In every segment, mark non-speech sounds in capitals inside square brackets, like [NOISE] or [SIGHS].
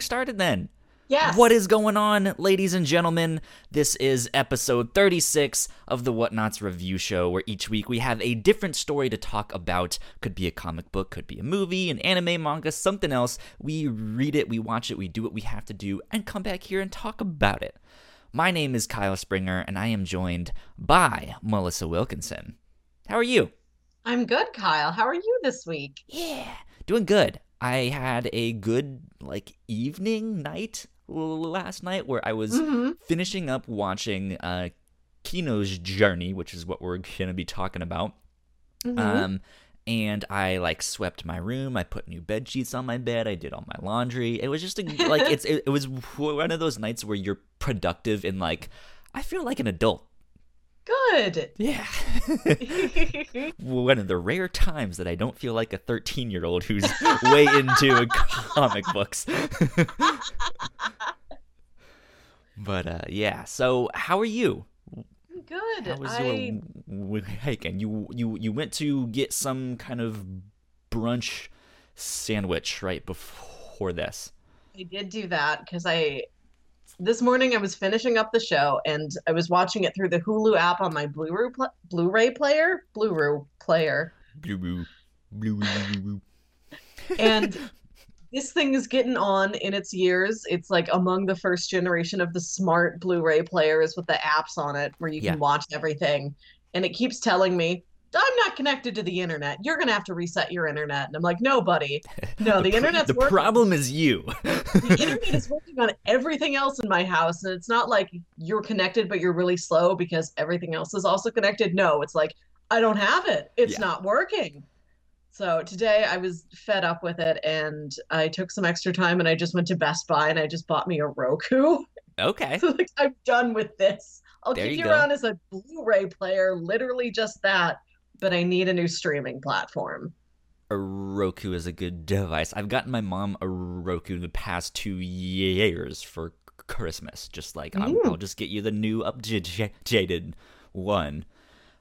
started then. Yes. What is going on, ladies and gentlemen? This is episode 36 of the Whatnauts Review Show, where each week we have a different story to talk about. Could be a comic book, could be a movie, an anime, manga, something else. We read it, we watch it, we do what we have to do, and come back here and talk about it. My name is Kyle Springer, and I am joined by Melissa Wilkinson. How are you? I'm good, Kyle. How are you this week? Yeah, doing good. I had a good like evening night last night where I was Mm-hmm. finishing up watching uh Kino's Journey, which is what we're going to be talking about. Mhm. Um and I like swept my room. I put new bed sheets on my bed. I did all my laundry. It was just a, like [LAUGHS] it's it, it was one of those nights where you're productive and like I feel like an adult. Good. Yeah. [LAUGHS] one of the rare times that I don't feel like a 13 year old who's way into comic books. [LAUGHS] but uh, yeah, so how are you? good. How was I your weekend? You you you went to get some kind of brunch sandwich right before this. I did do that because I this morning I was finishing up the show and I was watching it through the Hulu app on my Blu-ray pl- Blu-ray player, Blu-ray player, blue blue. and [LAUGHS] this thing is getting on in its years. It's like among the first generation of the smart Blu-ray players with the apps on it where you can Yeah. watch everything. And it keeps telling me, I'm not connected to the internet. You're gonna have to reset your internet. And I'm like, no, buddy. [LAUGHS] No, the, pr- internet's the working. problem is you. [LAUGHS] the internet is working on everything else in my house. And it's not like you're connected, but you're really slow because everything else is also connected. No, it's like, I don't have it. It's Yeah. not working. So today I was fed up with it and I took some extra time and I just went to Best Buy and I just bought me a Roku. okay. [LAUGHS] like, I'm done with this. I'll There keep you you around as a Blu-ray player, literally just that. But I need a new streaming platform. a Roku is a good device. I've gotten my mom a Roku in the past two years for Christmas. Just like I'll, Mm. I'll just get you the new updated one.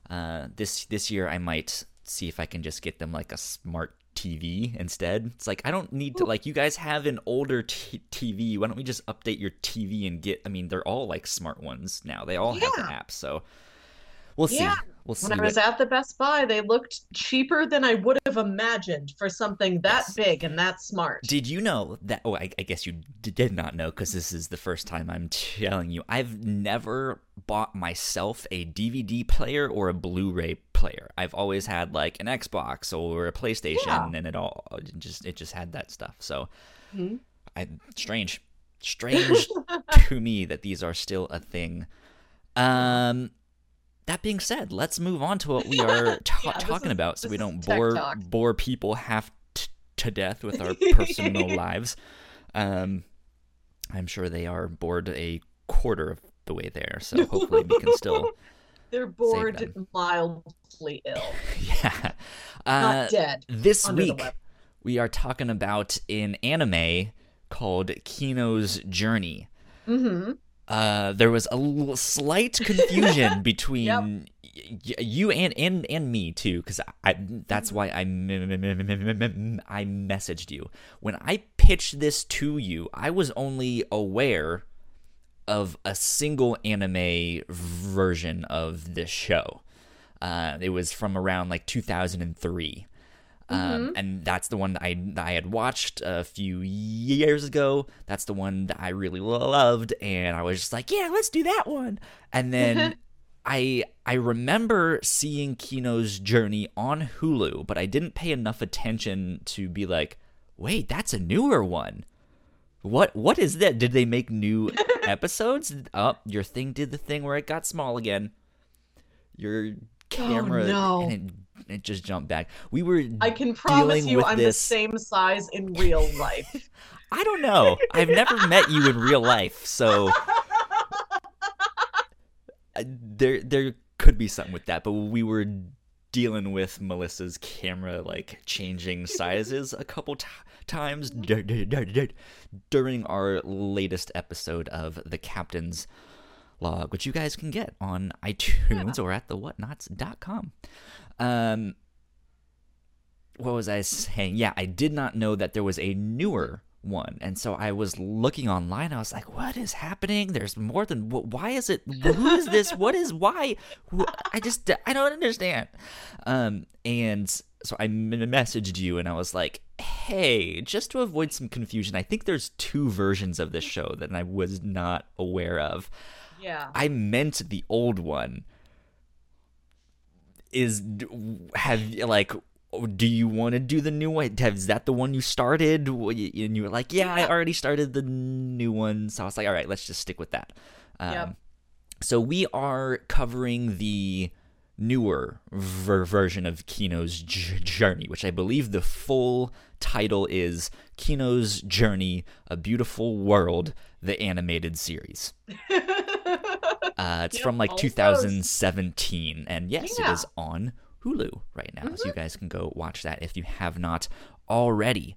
Uh, this this year I might see if I can just get them like a smart TV instead. It's like I don't need to like you guys have an older t- TV. Why don't we just update your TV and get? I mean, they're all like smart ones now. They all have the Yeah. apps. So we'll see. Yeah. We'll see. When I was at the Best Buy, they looked cheaper than I would have imagined for something that Yes. big and that smart. Did you know that? Oh, I, I guess you d- did not know because this is the first time I'm [LAUGHS] telling you. I've never bought myself a DVD player or a Blu-ray player. I've always had like an Xbox or a PlayStation, Yeah. and it all it just it just had that stuff. So, Mhm. I strange, [LAUGHS] strange to me that these are still a thing. Um. That being said, let's move on to what we are [LAUGHS] ta- Yeah, talking is- about, so we don't bore talk. bore people half t- to death with our personal [LAUGHS] lives. Um, I'm sure they are bored a quarter of the way there, so hopefully we can still, [LAUGHS] They're bored, mildly ill, yeah. not Uh, dead. this week we are talking about an anime called Kino's Journey. Mm-hmm. Uh, there was a l- slight confusion [LAUGHS] between y- y- you and and and me too, because I, I that's why I m- m- m- m- m- m- I messaged you when I pitched this to you. I was only aware of a single anime version of this show. Uh, it was from around like 2003. Um, and that's the one that I that I had watched a few years ago. That's the one that I really loved, and I was just like, "Yeah, let's do that one." And then [LAUGHS] I I remember seeing Kino's Journey on Hulu, but I didn't pay enough attention to be like, "Wait, that's a newer one." What what is that? Did they make new [LAUGHS] episodes? Oh, your thing did the thing where it got small again. Your camera no. and it, it just jumped back. We were I can promise you I'm this- the same size in real life. [LAUGHS] I don't know. I've never met you in real life, so [LAUGHS] there there could be something with that. But we were dealing with Melissa's camera like changing sizes a couple t- times dur- dur- dur- dur- during our latest episode of the Captain's Log, which you guys can get on iTunes or at thewhatnauts.com. Um, what was I saying? Yeah, I did not know that there was a newer one. And so I was looking online. I was like, what is happening? There's more than why is it who is this? What is why? I just I don't understand. Um and so I messaged you and I was like, "Hey, just to avoid some confusion, I think there's two versions of this show that I was not aware of." Yeah. I meant the old one. Is have like do you want to do the new one? Is that the one you started? And you were like, yeah, I already started the new one. So I was like, all right, let's just stick with that. Um, Yep. So we are covering the newer ver- version of Kino's j- Journey, which I believe the full title is Kino's Journey: A Beautiful World, the animated series. [LAUGHS] Uh, it's from like all those. 2017, and yes, Yeah. it is on Hulu right now, Mm-hmm. so you guys can go watch that if you have not already.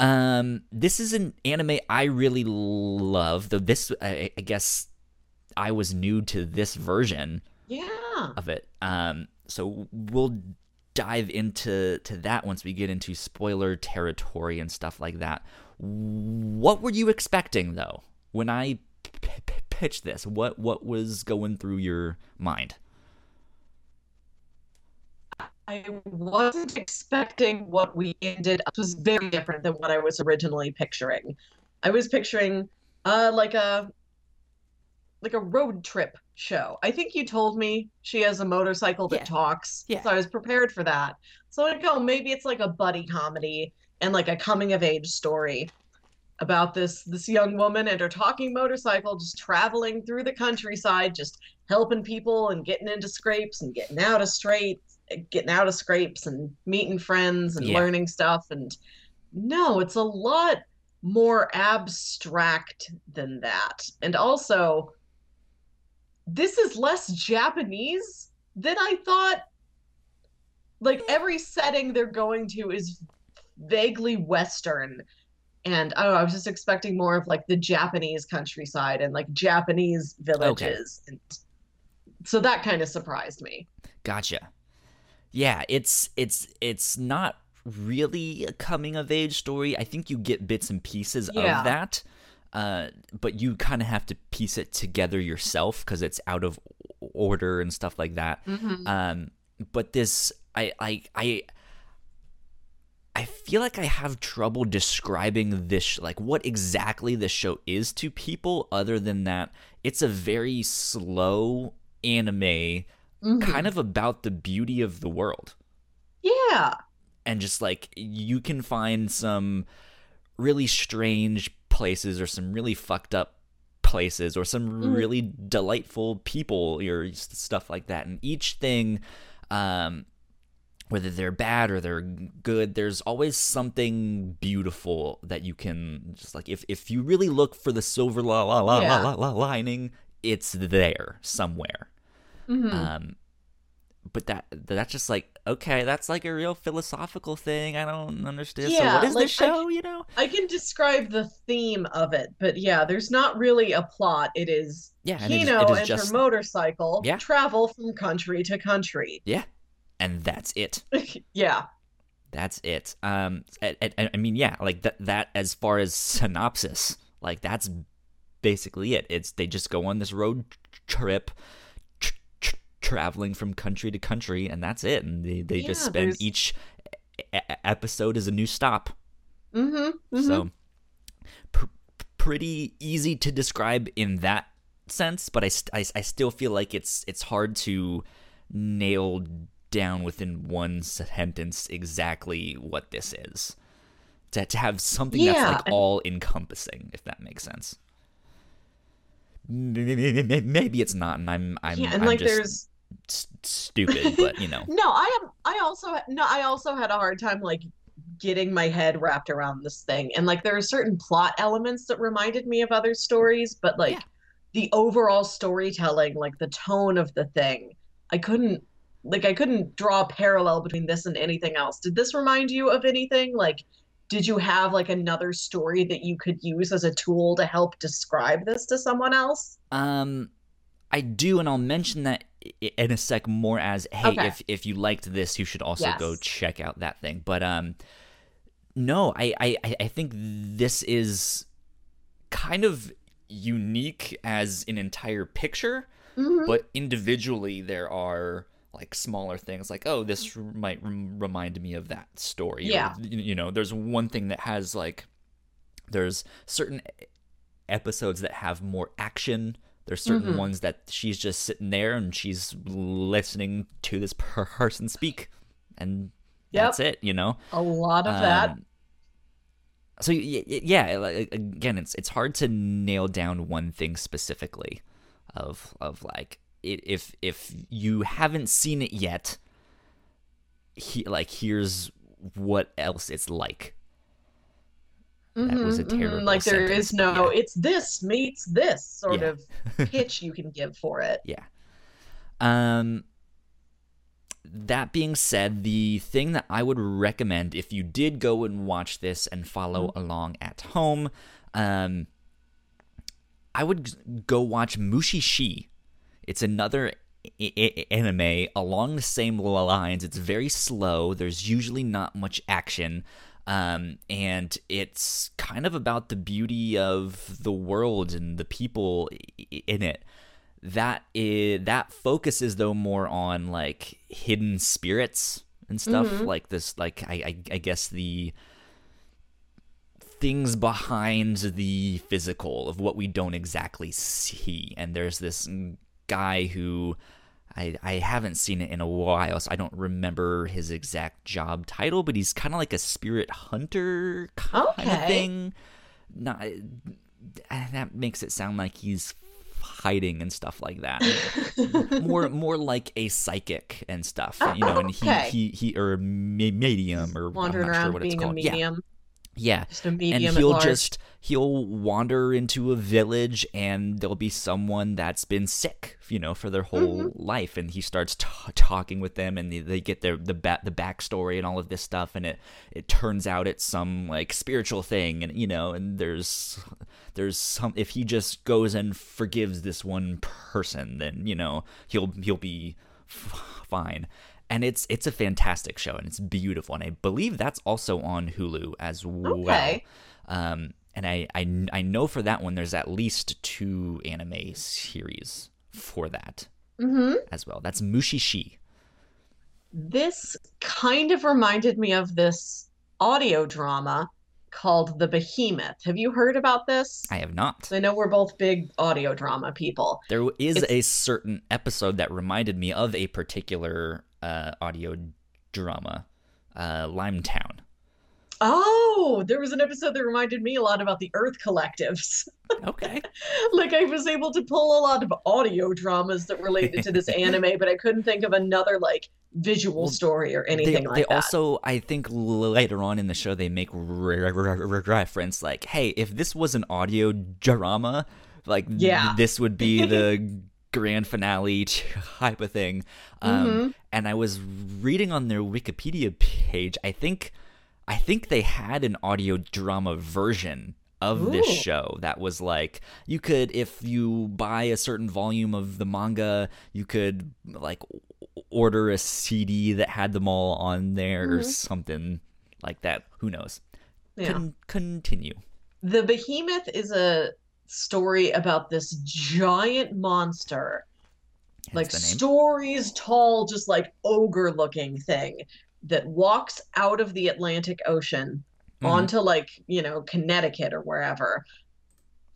Um, this is an anime I really love. Though this, I, I guess, I was new to this version yeah. of it. Um, so we'll dive into to that once we get into spoiler territory and stuff like that. What were you expecting though when I p- p- pitched this? What what was going through your mind? I wasn't expecting what we ended up. It was very different than what I was originally picturing. I was picturing uh like a like a road trip show. I think you told me she has a motorcycle that Yeah. talks. Yeah. So I was prepared for that. So I go, maybe it's like a buddy comedy and like a coming of age story about this this young woman and her talking motorcycle just traveling through the countryside, just helping people and getting into scrapes and getting out of straight getting out of scrapes and meeting friends and Yeah. learning stuff and no, it's a lot more abstract than that. And also this is less Japanese than I thought. Like every setting they're going to is vaguely Western. And I don't know, I was just expecting more of like the Japanese countryside and like Japanese villages. And so that kind of surprised me. Gotcha. Yeah, it's it's it's not really a coming of age story. I think you get bits and pieces Yeah. of that. Uh, but you kind of have to piece it together yourself because it's out of order and stuff like that. Mhm. Um, but this, I, I, I, I feel like I have trouble describing this, like what exactly this show is to people. Other than that, it's a very slow anime, Mhm. kind of about the beauty of the world, Yeah. and just like you can find some really strange places or some really fucked up places or some Mhm. really delightful people or stuff like that and each thing um whether they're bad or they're good there's always something beautiful that you can just like if if you really look for the silver la la la Yeah. la la, la lining it's there somewhere Mhm. um but that that's just like okay that's like a real philosophical thing i don't understand so Yeah, what is like, this I- show you know I can describe the theme of it, but yeah, there's not really a plot. It is yeah and it is, Kino it is and just her motorcycle Yeah. travel from country to country. yeah and that's it [LAUGHS] yeah. That's it. Um, I, I, I mean, yeah, like that. That as far as synopsis, like that's basically it. It's they just go on this road trip, tr- tr- traveling from country to country, and that's it. And they they just spend there's- each e- episode is a new stop. Mm-hmm. So pr- pretty easy to describe in that sense, but I, st- I, I still feel like it's it's hard to nail down within one sentence exactly what this is. To, to have something Yeah, that's like all encompassing, if that makes sense. Maybe it's not, and I'm I'm, yeah, and I'm like just there's s- stupid, but you know. [LAUGHS] no, I am. I also no, I also had a hard time like getting my head wrapped around this thing, and like there are certain plot elements that reminded me of other stories, but like Yeah. the overall storytelling, like the tone of the thing, I couldn't like I couldn't draw a parallel between this and anything else. Did this remind you of anything? Like, did you have like another story that you could use as a tool to help describe this to someone else? Um, I do, and I'll mention that in a sec more as hey, Okay. if if you liked this, you should also go check out that thing. But um, no, I, I I think this is kind of unique as an entire picture, Mhm. but individually there are like smaller things like oh this might rem- remind me of that story Yeah. y- you know there's one thing that has like there's certain episodes that have more action there's certain Mhm. ones that she's just sitting there and she's listening to this per- person speak and Yep. that's it you know A lot of that. um, so y- y- yeah, again, it's it's hard to nail down one thing specifically, of of like it, if if you haven't seen it yet, he, like here's what else it's like. That was a Mhm, mhm. terrible Like there sentence, is no, yeah. it's this meets this sort Yeah. of pitch you can give for it. [LAUGHS] Yeah. Um that being said, the thing that I would recommend if you did go and watch this and follow along at home, um I would go watch Mushishi. It's another I- I- anime along the same lines. It's very slow. There's usually not much action. Um, and it's kind of about the beauty of the world and the people i- in it. That is that focuses though more on like hidden spirits and stuff like this. Like I, I, I guess the things behind the physical of what we don't exactly see. And there's this guy who I, I haven't seen it in a while, so I don't remember his exact job title, but he's kind of like a spirit hunter kind of Okay. thing. Not eh, that makes it sound like he's hiding and stuff like that. more [LAUGHS] more like a psychic and stuff, you know. And he oh, Okay. he, he or medium or Wandering I'm not sure what it's called. Yeah, medium, yeah. Just a and medium at he'll just he'll wander into a village and there'll be someone that's been sick you know for their whole Mm-hmm. life. And he starts t- talking with them and they, they get their the ba- the backstory and all of this stuff. And it it turns out it's some like spiritual thing. And you know and there's there's some if he just goes and forgives this one person then you know he'll he'll be f- fine and it's it's a fantastic show and it's beautiful and i believe that's also on hulu as well Okay. um, and I, I I know for that one there's at least two anime series for that hmm as well. That's Mushishi. This kind of reminded me of this audio drama called The Behemoth. Have you heard about this? I have not. I know we're both big audio drama people. There is It's- a certain episode that reminded me of a particular uh, audio drama, uh, Limetown. Oh, there was an episode that reminded me a lot about the Earth collectives. Okay. [LAUGHS] like I was able to pull a lot of audio dramas that related to this [LAUGHS] anime, but I couldn't think of another like visual Well, story or they anything like they that. They also, I think, later on in the show, they make re- re- re- reference like, "Hey, if this was an audio drama, like, th- Yeah. this would be [LAUGHS] the grand finale [LAUGHS] type of thing." Um, Mhm. And I was reading on their Wikipedia page. I think, I think they had an audio drama version of this show that was like you could if you buy a certain volume of the manga you could like order a cd that had them all on there or Mhm. something like that who knows Yeah. Con- continue The Behemoth is a story about this giant monster, Hence like stories tall, just like ogre looking thing that walks out of the Atlantic Ocean Mhm. onto like, you know, Connecticut or wherever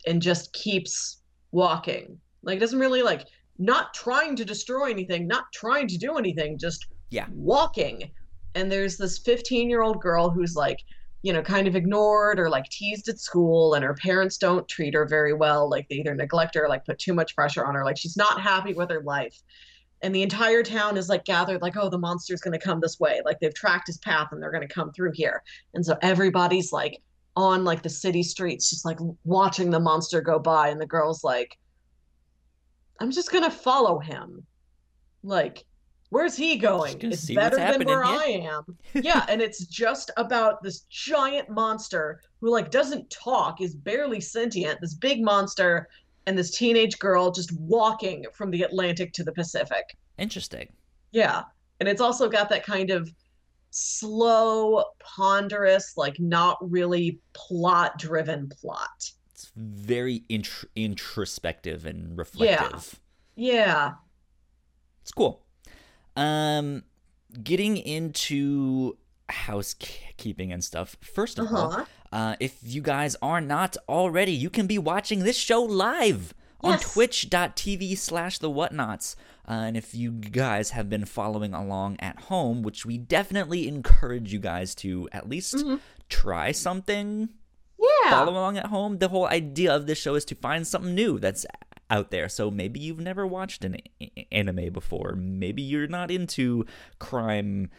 and just keeps walking. Like it doesn't really like not trying to destroy anything, not trying to do anything, just Yeah. walking. And there's this 15 year old girl who's like, you know, kind of ignored or like teased at school, and her parents don't treat her very well. Like they either neglect her, like put too much pressure on her. Like she's not happy with her life. And the entire town is like gathered, like, oh, the monster's going to come this way. Like they've tracked his path and they're going to come through here. And so everybody's like on like the city streets, just like watching the monster go by. And the girl's like, I'm just going to follow him. Like, where's he going? It's better than where yeah. I am. [LAUGHS] yeah. And it's just about this giant monster who like doesn't talk, is barely sentient, this big monster, and this teenage girl just walking from the Atlantic to the Pacific. interesting Yeah. And it's also got that kind of slow, ponderous, like not really plot driven plot. It's very intr- introspective and reflective. Yeah. Yeah. It's cool. Um, getting into housekeeping and stuff. First of all, Uh-huh. uh, if you guys are not already, you can be watching this show live on Yes. twitch.tv slash the whatnauts. Uh, and if you guys have been following along at home, which we definitely encourage you guys to at least Mhm. try something Yeah. follow along at home. The whole idea of this show is to find something new that's out there. So maybe you've never watched an anime before. Maybe you're not into crime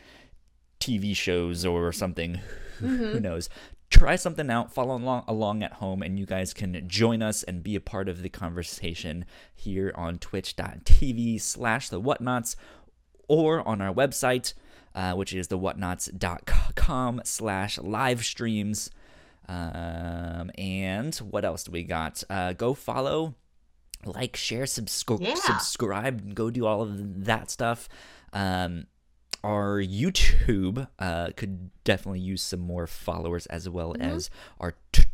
TV shows or something. Who- Who knows? Try something out, follow along, along at home, and you guys can join us and be a part of the conversation here on twitch.tv slash the whatnauts or on our website, uh, which is the whatnauts.com slash live streams. Um, and what else do we got? Uh, go follow, like, share, subscribe, Yeah. subscribe, go do all of that stuff. Um, our YouTube uh, could definitely use some more followers as well as our t-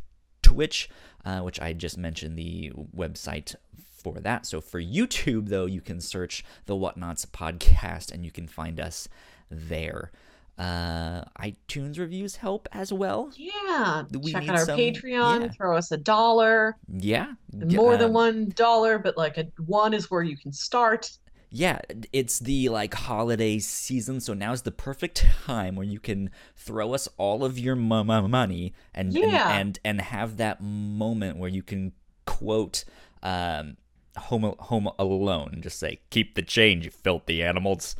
Twitch, uh, which I just mentioned the website for that. So for YouTube, though, you can search the Whatnauts podcast and you can find us there. Uh, iTunes reviews help as well. Yeah. We Check out our some- Patreon, yeah. throw us a dollar. Yeah, More than um, one dollar, but like a one is where you can start. Yeah, it's the like holiday season, so now's the perfect time where you can throw us all of your mo- mo- money and, Yeah. and and and have that moment where you can quote um Home Home Alone and just say keep the change, you filthy animals.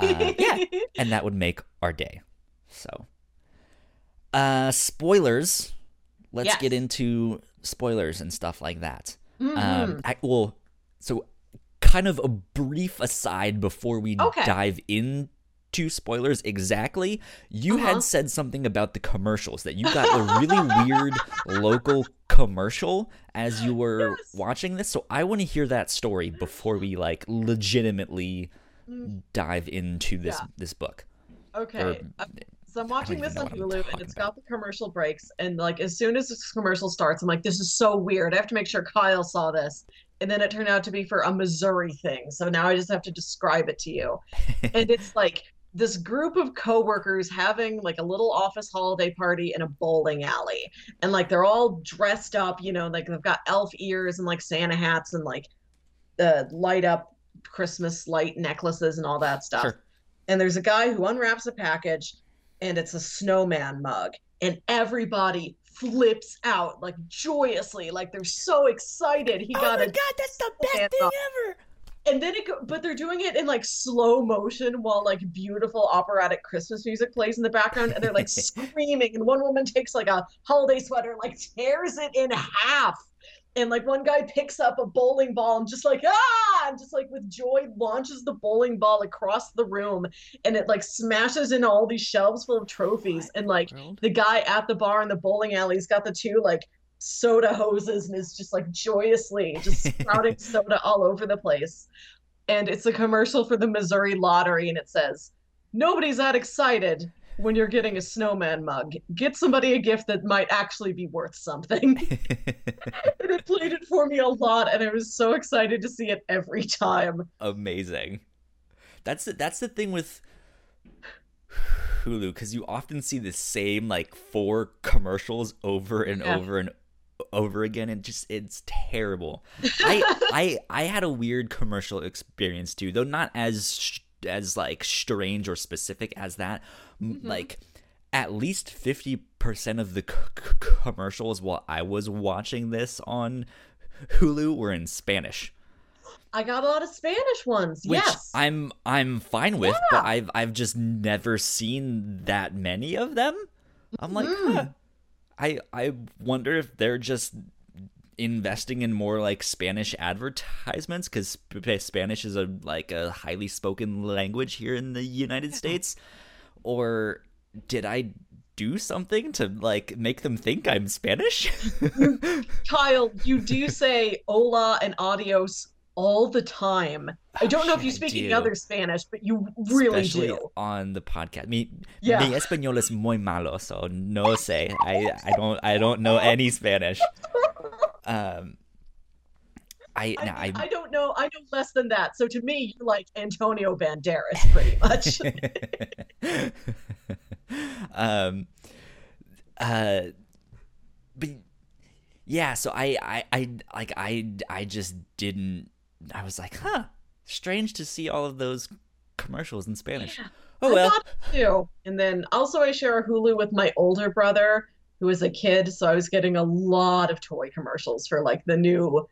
Uh, [LAUGHS] yeah, and that would make our day. So, uh spoilers. Let's Yes. get into spoilers and stuff like that. Mhm. Um, I, well, so kind of a brief aside before we Okay. dive into spoilers exactly. You Uh-huh. had said something about the commercials that you got a really weird [LAUGHS] local commercial as you were Yes. watching this. So I want to hear that story before we like legitimately dive into this Yeah. this book. Okay. Or- uh, so I'm watching this on Hulu and it's got the commercial breaks. And like as soon as this commercial starts, I'm like, this is so weird. I have to make sure Kyle saw this. And then it turned out to be for a Missouri thing. So now I just have to describe it to you. and it's like this group of coworkers having like a little office holiday party in a bowling alley. And like they're all dressed up, you know, like they've got elf ears and like Santa hats and like the light up Christmas light necklaces and all that stuff Sure. and there's a guy who unwraps a package and it's a snowman mug and everybody flips out like joyously like they're so excited he oh got a god, that's the best thing ever! And then it go, but they're doing it in like slow motion while like beautiful operatic christmas music plays in the background and they're like [LAUGHS] screaming and one woman takes like a holiday sweater like tears it in half. And like one guy picks up a bowling ball and just like ah! and just like with joy launches the bowling ball across the room and it like smashes into all these shelves full of trophies. And like World? the guy at the bar in the bowling alley's got the two like soda hoses and is just like joyously just [LAUGHS] spouting soda all over the place. And it's a commercial for the Missouri lottery and it says, Nobody's that excited when you're getting a snowman mug. Get somebody a gift that might actually be worth something. [LAUGHS] [LAUGHS] and it played it for me a lot and I was so excited to see it every time. amazing. That's the, that's the thing with Hulu because you often see the same like four commercials over and Yeah. over and over again and just it's terrible. [LAUGHS] I I I had a weird commercial experience too, though not as sh- as like strange or specific as that. M Mhm. Like at least 50% of the c- c- commercials while I was watching this on Hulu were in Spanish I got a lot of Spanish ones. which yes. I'm I'm fine with, but I've I've just never seen that many of them. I'm like, Mhm. huh. I I wonder if they're just investing in more like Spanish advertisements because Spanish is a like a highly spoken language here in the United States, or did I do something to like make them think I'm Spanish? [LAUGHS] Kyle, you do say hola and adios all the time. I don't know if you speak do. any other Spanish, but you really Especially do. on the podcast. me, Yeah. mi español es muy malo, so no sé. I, I don't I don't know any Spanish. [LAUGHS] Um, I, I, no, I I don't know. I know less than that. So to me, you're like Antonio Banderas, [LAUGHS] pretty much. [LAUGHS] um uh but yeah so I, I i like i i just didn't i was like huh strange to see all of those commercials in spanish Yeah, oh well too. And then also I share a Hulu with my older brother who is a kid, so I was getting a lot of toy commercials for like the new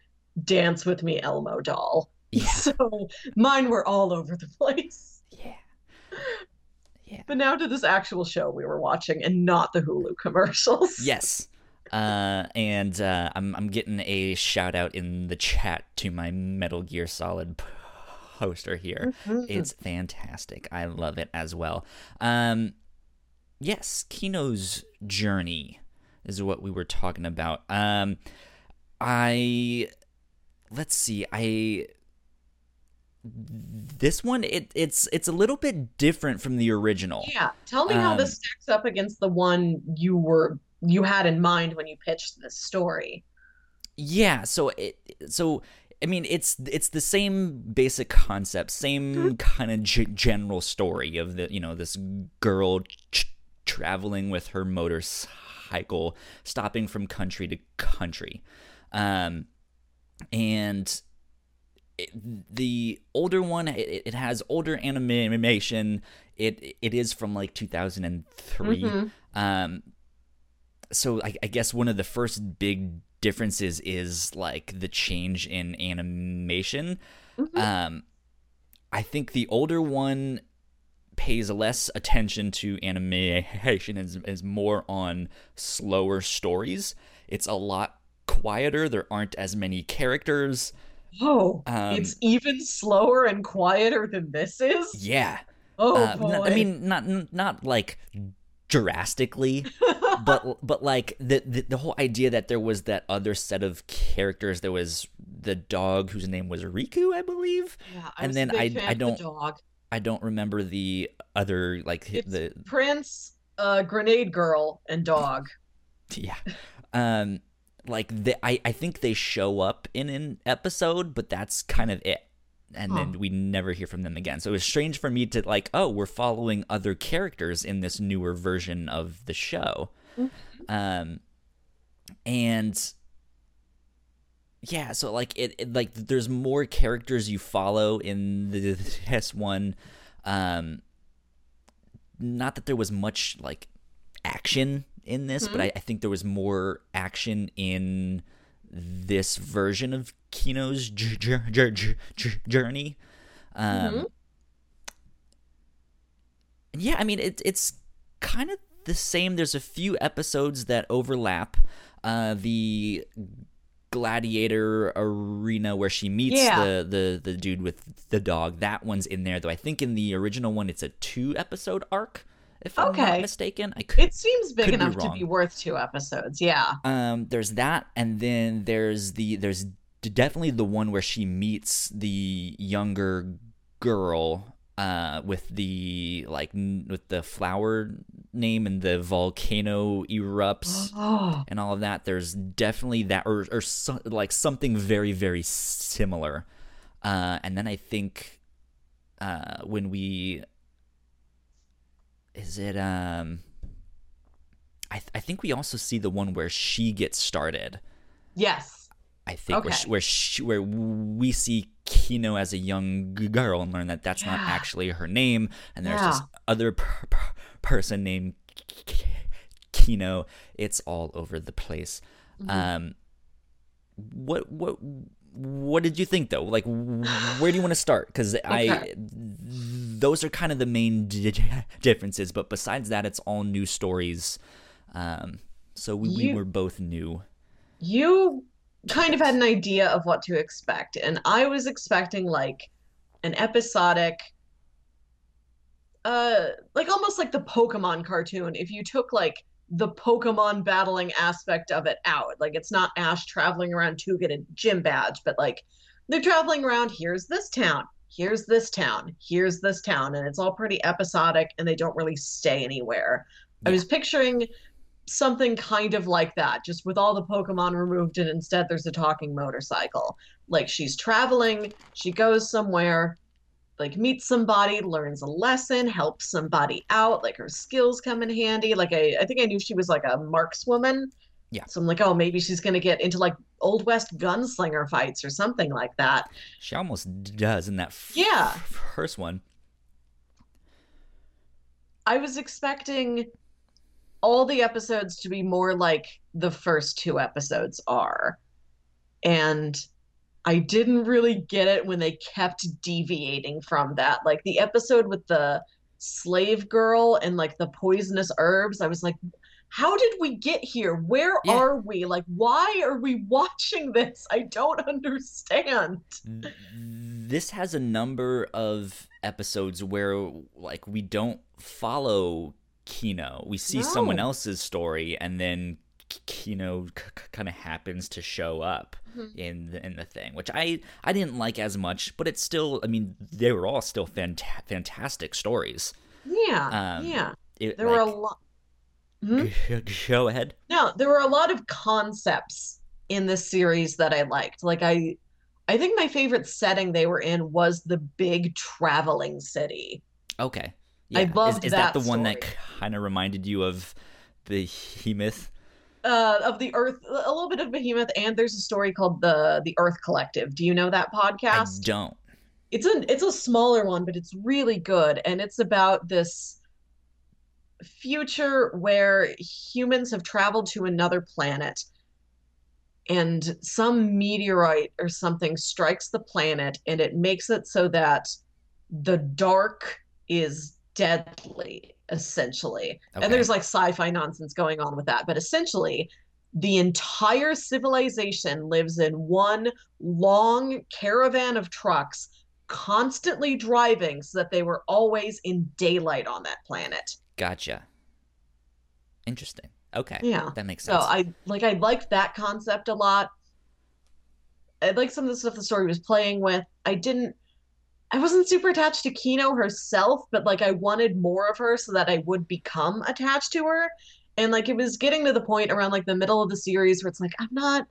Dance with Me Elmo doll. yeah [LAUGHS] So mine were all over the place. yeah yeah But now to this actual show we were watching and not the Hulu commercials. yes uh and uh i'm i'm getting a shout out in the chat to my metal gear solid poster here Mhm. It's fantastic. I love it as well. Um, yes, Kino's journey is what we were talking about. Um, I let's see. I this one it it's it's a little bit different from the original. Yeah, tell me how Um, this stacks up against the one you were you had in mind when you pitched this story. Yeah, so it so I mean it's it's the same basic concept, same kind of g- general story of the you know this girl ch- traveling with her motorcycle, stopping from country to country, um, and it, the older one it, it has older animation. It it is from like 2003 Mhm. um so I, I guess one of the first big differences is like the change in animation Mhm. um i think the older one pays less attention to animation is, is more on slower stories it's a lot quieter there aren't as many characters Oh, Um, it's even slower and quieter than this is. yeah Oh uh, boy. i mean not not like drastically [LAUGHS] but but like the, the the whole idea that there was that other set of characters there was the dog whose name was Riku I believe yeah, I and then I- I don't-. I don't remember the other like It's the Prince, uh, Grenade Girl, and Dog. [LAUGHS] yeah um like the, I I think they show up in an episode but that's kind of it and Huh. then we never hear from them again so it was strange for me to like oh we're following other characters in this newer version of the show Mhm. um and yeah so like it, it like there's more characters you follow in the this one um not that there was much like action in this but Mhm. I, I think there was more action in this version of kino's j- j- j- journey. Um Mhm. yeah i mean it, it's kind of the same. There's a few episodes that overlap uh the gladiator arena where she meets Yeah. the, the the dude with the dog. That one's in there though. I think in the original one it's a two episode arc if okay. i'm not mistaken i could It seems big Could be enough to be worth two episodes. Yeah. um there's that and then there's the there's definitely the one where she meets the younger girl uh with the like n- with the flower name and the volcano erupts Oh, [GASPS] and all of that there's definitely that or or so, like something very very similar uh and then i think uh when we is it um I, th- I think we also see the one where she gets started yes. I think where Okay. she, where she, where we see Kino as a young girl and learn that that's not actually her name, and there's this other per- per- person named Kino. It's all over the place. Mhm. Um, what what what did you think though? Like, where do you want to start? Because [SIGHS] I those are kind of the main d- differences, but besides that, it's all new stories. Um, so we, we were both new. you kind of had an idea of what to expect, and I was expecting like an episodic, uh, like almost like the Pokemon cartoon. If you took like the Pokemon battling aspect of it out, like it's not Ash traveling around to get a gym badge, but like they're traveling around. Here's this town. Here's this town. Here's this town. And it's all pretty episodic and they don't really stay anywhere. I was picturing something kind of like that, just with all the Pokemon removed, and instead there's a talking motorcycle. Like she's traveling, she goes somewhere, like meets somebody, learns a lesson, helps somebody out, like her skills come in handy. Like I, I think I knew she was like a markswoman. Yeah. So I'm like, oh, maybe she's gonna get into like Old West gunslinger fights or something like that. She almost does in that f- Yeah. first one. I was expecting all the episodes to be more like the first two episodes are. And I didn't really get it when they kept deviating from that. Like the episode with the slave girl and like the poisonous herbs, I was like, how did we get here? Where Yeah. are we? Like, why are we [LAUGHS] watching this? I don't understand. this has a number of episodes where like we don't follow Kino. We see someone else's story and then K- know c- c- kind of happens to show up Mhm. in the, in the thing, which I I didn't like as much, but it's still I mean they were all still fanta- fantastic stories. Yeah, Um, yeah. It, There were a like- lot. Hmm? Go ahead. No, there were a lot of concepts in this series that I liked. Like I I think my favorite setting they were in was the big traveling city. Okay. I Yeah. loved is, is that, that the one that kind of reminded you of the Behemoth? Uh of the Earth a little bit of Behemoth and there's a story called the the Earth Collective. Do you know that I podcast? don't. It's a it's a smaller one, but it's really good and it's about this future where humans have traveled to another planet and some meteorite or something strikes the planet and it makes it so that the dark is deadly essentially Okay. and there's like sci-fi nonsense going on with that but essentially the entire civilization lives in one long caravan of trucks constantly driving so that they were always in daylight on that planet Gotcha. Interesting. Okay. yeah That makes sense. So. I like I liked that concept a lot. I liked some of the stuff the story was playing with. I didn't I wasn't super attached to Kino herself, but like I wanted more of her so that I would become attached to her. And like it was getting to the point around like the middle of the series where it's like I'm not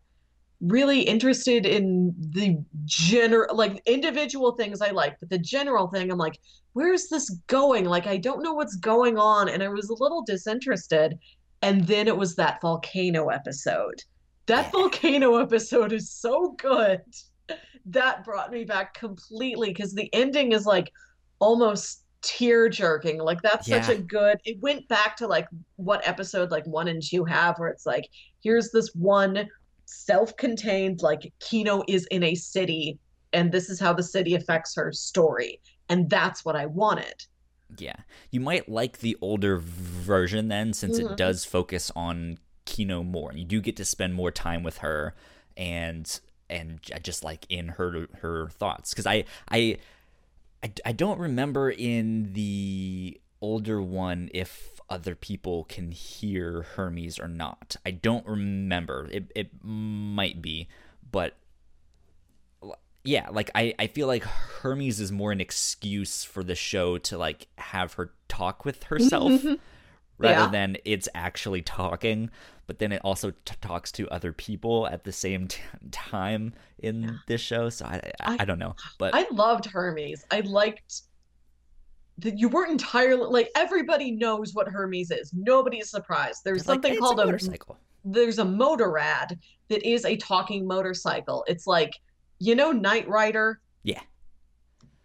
really interested in the general like individual things I like, but the general thing I'm like, where's this going? Like I don't know what's going on and I was a little disinterested. And then it was that volcano episode. That volcano episode is so good. That brought me back completely because the ending is like almost tear jerking. Like that's such a good. It went back to like what episode like one and two have, where it's like here's this one self-contained like Kino is in a city, and this is how the city affects her story, and that's what I wanted. yeah. You might like the older version then, since Mhm. it does focus on Kino more, and you do get to spend more time with her, and and just like in her her thoughts. Because I, I I I don't remember in the older one if other people can hear Hermes or not. I don't remember. It it might be, but yeah, like I, I feel like Hermes is more an excuse for the show to like have her talk with herself [LAUGHS] rather Yeah. than it's actually talking. But then it also t- talks to other people at the same t- time in this show. So I, I, I- I don't know, but I loved Hermes. I liked that you weren't entirely like everybody knows what Hermes is. Nobody is surprised. There's like, something called a a motorcycle. there's a motorrad that is a talking motorcycle. It's like you know Knight Rider. Yeah.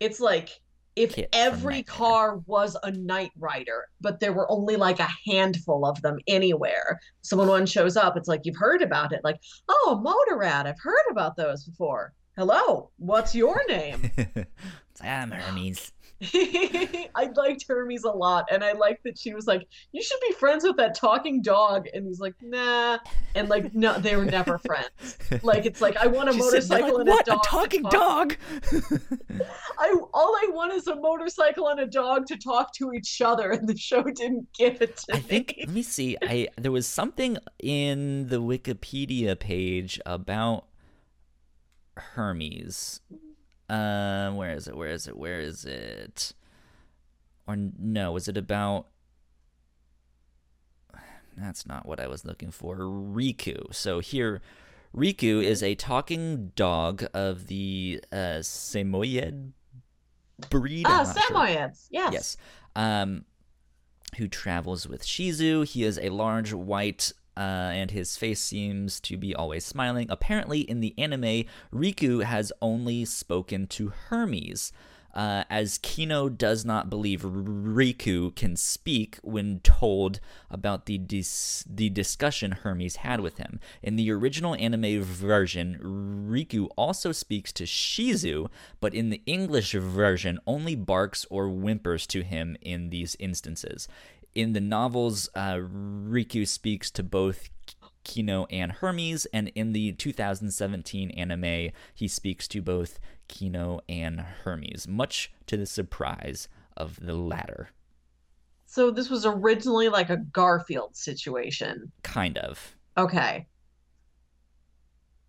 It's like if Kit every car was a Knight Rider, but there were only like a handful of them anywhere. So when one shows up, it's like you've heard about it. Like, oh, motorrad, I've heard about those before. Hello, what's your name? [LAUGHS] I'm Hermes. [LAUGHS] I liked Hermes a lot, and I liked that she was like, "You should be friends with that talking dog," and he's like, "Nah," and like, no, they were never [LAUGHS] friends. Like, it's like I want a She's sitting there motorcycle like, and what? a dog. to talking talk- dog? [LAUGHS] I all I want is a motorcycle and a dog to talk to each other, and the show didn't give it to I think let me see. I there was something in the Wikipedia page about Hermes. Um, where is it? Where is it? Where is it? Or no, was it about? That's not what I was looking for. Riku. So here, Riku is a talking dog of the uh, Samoyed breed. Ah, I'm sure. Samoyeds. Yes. Yes. Um, who travels with Shizu. He is a large white. Uh, and his face seems to be always smiling. Apparently, in the anime, Riku has only spoken to Hermes, uh, as Kino does not believe Riku can speak when told about the dis- the discussion Hermes had with him. In the original anime version, Riku also speaks to Shizu, but in the English version, only barks or whimpers to him in these instances. In the novels, uh, Riku speaks to both Kino and Hermes, and in the 2017 anime, he speaks to both Kino and Hermes, much to the surprise of the latter. So this was originally like a Garfield situation. Kind of. Okay.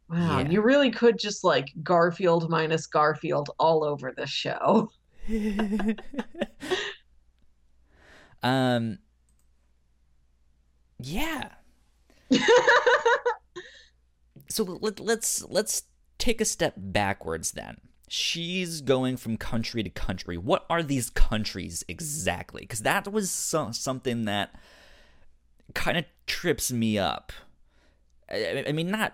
Wow, Yeah. you really could just like Garfield minus Garfield all over the show. [LAUGHS] [LAUGHS] um. Yeah. [LAUGHS] So let, let's let's take a step backwards then. She's going from country to country. What are these countries exactly? Because that was so, something that kind of trips me up. I, I mean, not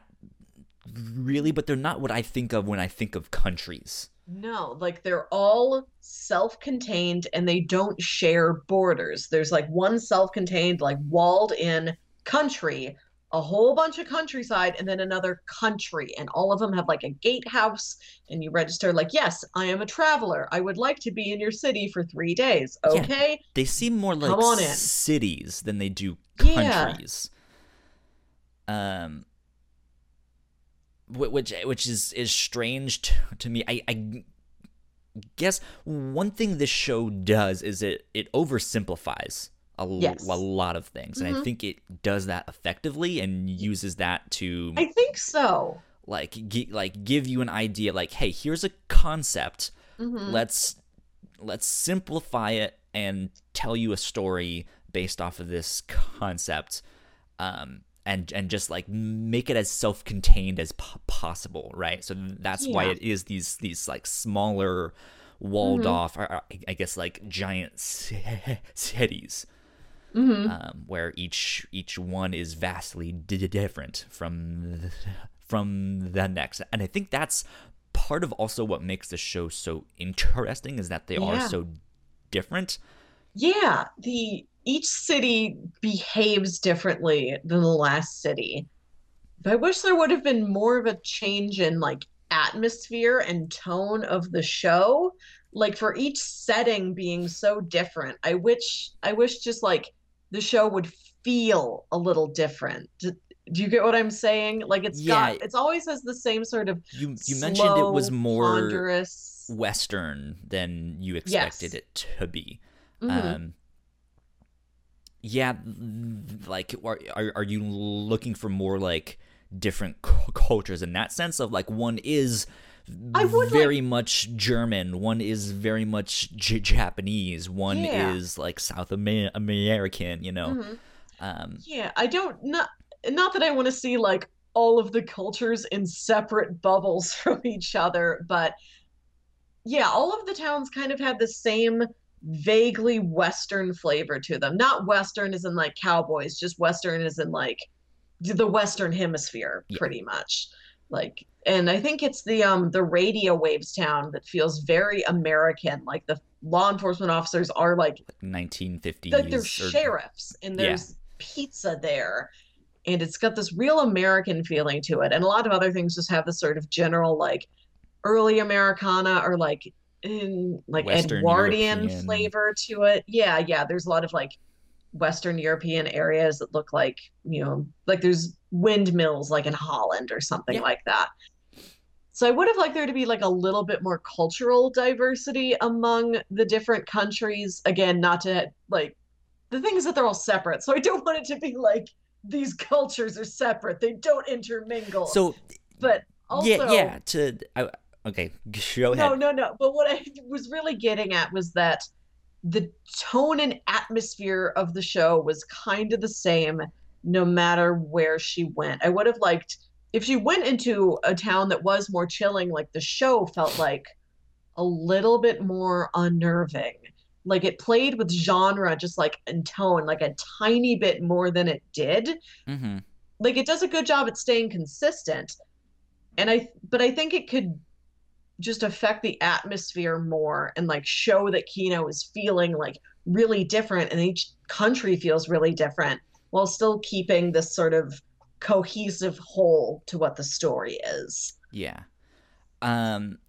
really, but they're not what I think of when I think of countries. No, like they're all self-contained and they don't share borders. There's like one self-contained, like walled in country, a whole bunch of countryside, and then another country. And all of them have like a gatehouse, and you register like, yes, I am a traveler. I would like to be in your city for three days. Yeah. Okay. They seem more like Come on in. cities than they do Yeah. countries. Um, wh- which which is is strange to, to me. I, I guess one thing this show does is it it oversimplifies a, l- Yes. a lot of things, and I Mhm. think it does that effectively and uses that to I think so. like gi- like give you an idea. Like, hey, here's a concept Mhm. let's let's simplify it and tell you a story based off of this concept um and and just like make it as self-contained as po- possible right? So that's why it is these these like smaller walled Mhm. off or, or i guess like giant ci- [LAUGHS] cities Mhm. um, where each each one is vastly di- different from the, from the next. And i think that's part of also what makes the show so interesting is that they are so different. Yeah, the each city behaves differently than the last city. But I wish there would have been more of a change in like atmosphere and tone of the show. Like for each setting being so different. I wish I wish just like the show would feel a little different. Do, do you get what I'm saying? Like it's Yeah. got it's always has the same sort of you you mentioned it was more ponderous. western than you expected Yes. it to be Mhm. um yeah like are, are you looking for more like different cu- cultures in that sense of like one is I would very much German, one is very much J- Japanese, one Yeah. is like South Amer- American, you know. Mhm. Um Yeah, I don't not not that I want to see like all of the cultures in separate bubbles [LAUGHS] from each other, but yeah, all of the towns kind of had the same vaguely Western flavor to them. Not Western as in like cowboys, just Western as in like the Western hemisphere, Yeah. pretty much. Like, and I think it's the um the radio waves town that feels very American. Like the law enforcement officers are like 1950s like they're or- sheriffs and Yeah. there's pizza there and it's got this real american feeling to it and a lot of other things just have this sort of general like early americana or like in like Western edwardian European. flavor to it yeah yeah there's a lot of like western european areas that look like you know like there's windmills like in holland or something Yeah. like that so I would have liked there to be like a little bit more cultural diversity among the different countries. Again, not to like the thing is that they're all separate. So I don't want it to be like these cultures are separate. They don't intermingle. So but Also, yeah, yeah. To I, okay, go ahead. No, no, no. But what I was really getting at was that the tone and atmosphere of the show was kind of the same no matter where she went. I would have liked if she went into a town that was more chilling, like the show felt like a little bit more unnerving. Like it played with genre just like in tone, like a tiny bit more than it did. Mm-hmm. Like it does a good job at staying consistent. And I, but I think it could just affect the atmosphere more and like show that Kino is feeling like really different and each country feels really different while still keeping this sort of cohesive whole to what the story is. Yeah. Um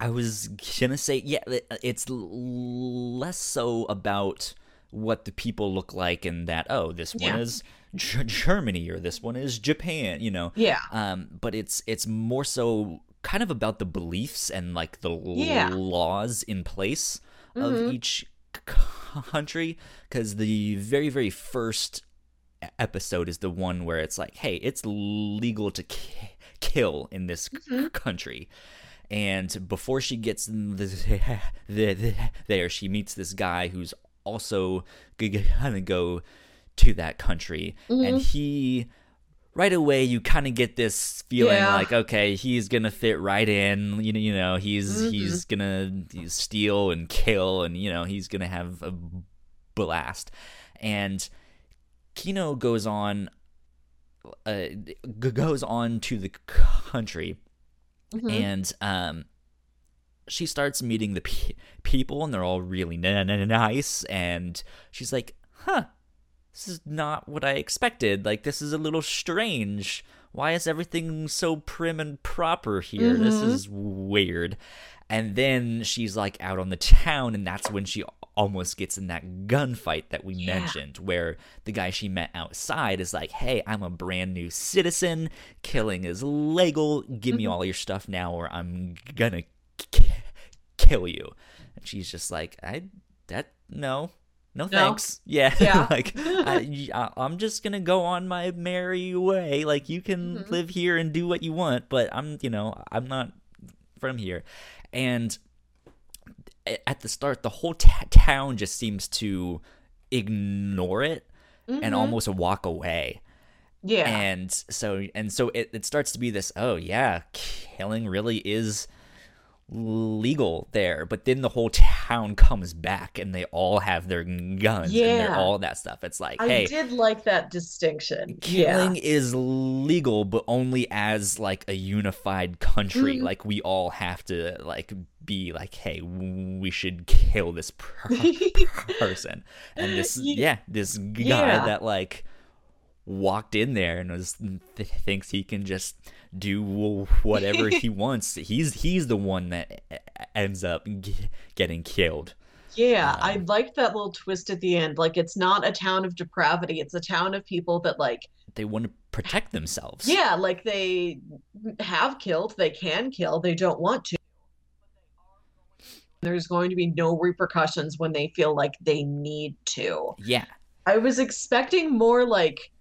I was gonna say, yeah, it's less so about what the people look like and that, oh, this one yeah. is G- Germany or this one is Japan, you know. Yeah. Um, but it's it's more so kind of about the beliefs and like the yeah. laws in place mm-hmm. of each [LAUGHS] country because the very very first episode is the one where it's like hey it's legal to kill in this mm-hmm. country and before she gets the, [LAUGHS] the, the, there she meets this guy who's also gonna go to that country mm-hmm. and he right away you kind of get this feeling yeah. like okay he's gonna fit right in you know you know he's mm-hmm. he's gonna steal and kill and you know he's gonna have a blast and Kino goes on uh, goes on to the country mm-hmm. and um she starts meeting the pe- people and they're all really n- n- nice and she's like huh this is not what I expected. Like, this is a little strange. Why is everything so prim and proper here? Mm-hmm. This is weird. And then she's like out on the town, and that's when she almost gets in that gunfight that we yeah. mentioned, where the guy she met outside is like, Hey, I'm a brand new citizen. Killing is legal. Give mm-hmm. me all your stuff now, or I'm gonna k- kill you. And she's just like, I, that, no, no thanks. No. [LAUGHS] Yeah, yeah. [LAUGHS] like I, am just gonna go on my merry way. Like you can mm-hmm. live here and do what you want, but I'm, you know, I'm not from here. And at the start, the whole t- town just seems to ignore it mm-hmm. and almost walk away. Yeah. And so and so it, it starts to be this, oh yeah, killing really is legal there, but then the whole town comes back and they all have their guns yeah. and they're all that stuff. It's like, I hey, did like that distinction. Killing yeah. is legal, but only as like a unified country. Mm-hmm. Like we all have to like be like, hey, we should kill this [LAUGHS] per- person. And [LAUGHS] this, yeah, this guy yeah. that like walked in there and was th- thinks he can just do whatever he [LAUGHS] wants. He's he's the one that ends up g- getting killed. Yeah, um, I liked that little twist at the end. Like it's not a town of depravity; it's a town of people that like they want to protect themselves. Yeah, like they have killed, they can kill, they don't want to. There's going to be no repercussions when they feel like they need to. Yeah. I was expecting more like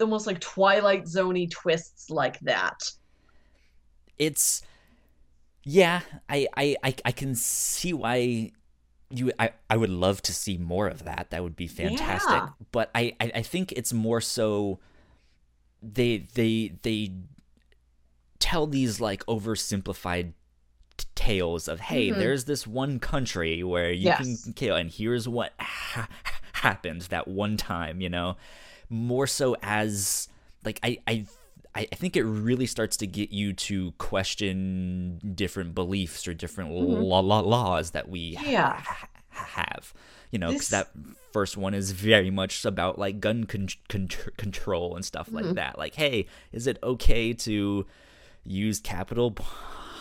almost like Twilight Zoney twists like that. It's yeah, I I I, I can see why you I, I would love to see more of that. That would be fantastic. Yeah. But I, I I think it's more so they they they tell these like oversimplified tales of hey mm-hmm. there's this one country where you yes. can kill and here's what ha- happened that one time you know more so as like I I I think it really starts to get you to question different beliefs or different mm-hmm. law, law, laws that we yeah. ha- have. You know, because this... that first one is very much about like gun con- con- control and stuff mm-hmm. like that. Like, hey, is it okay to use capital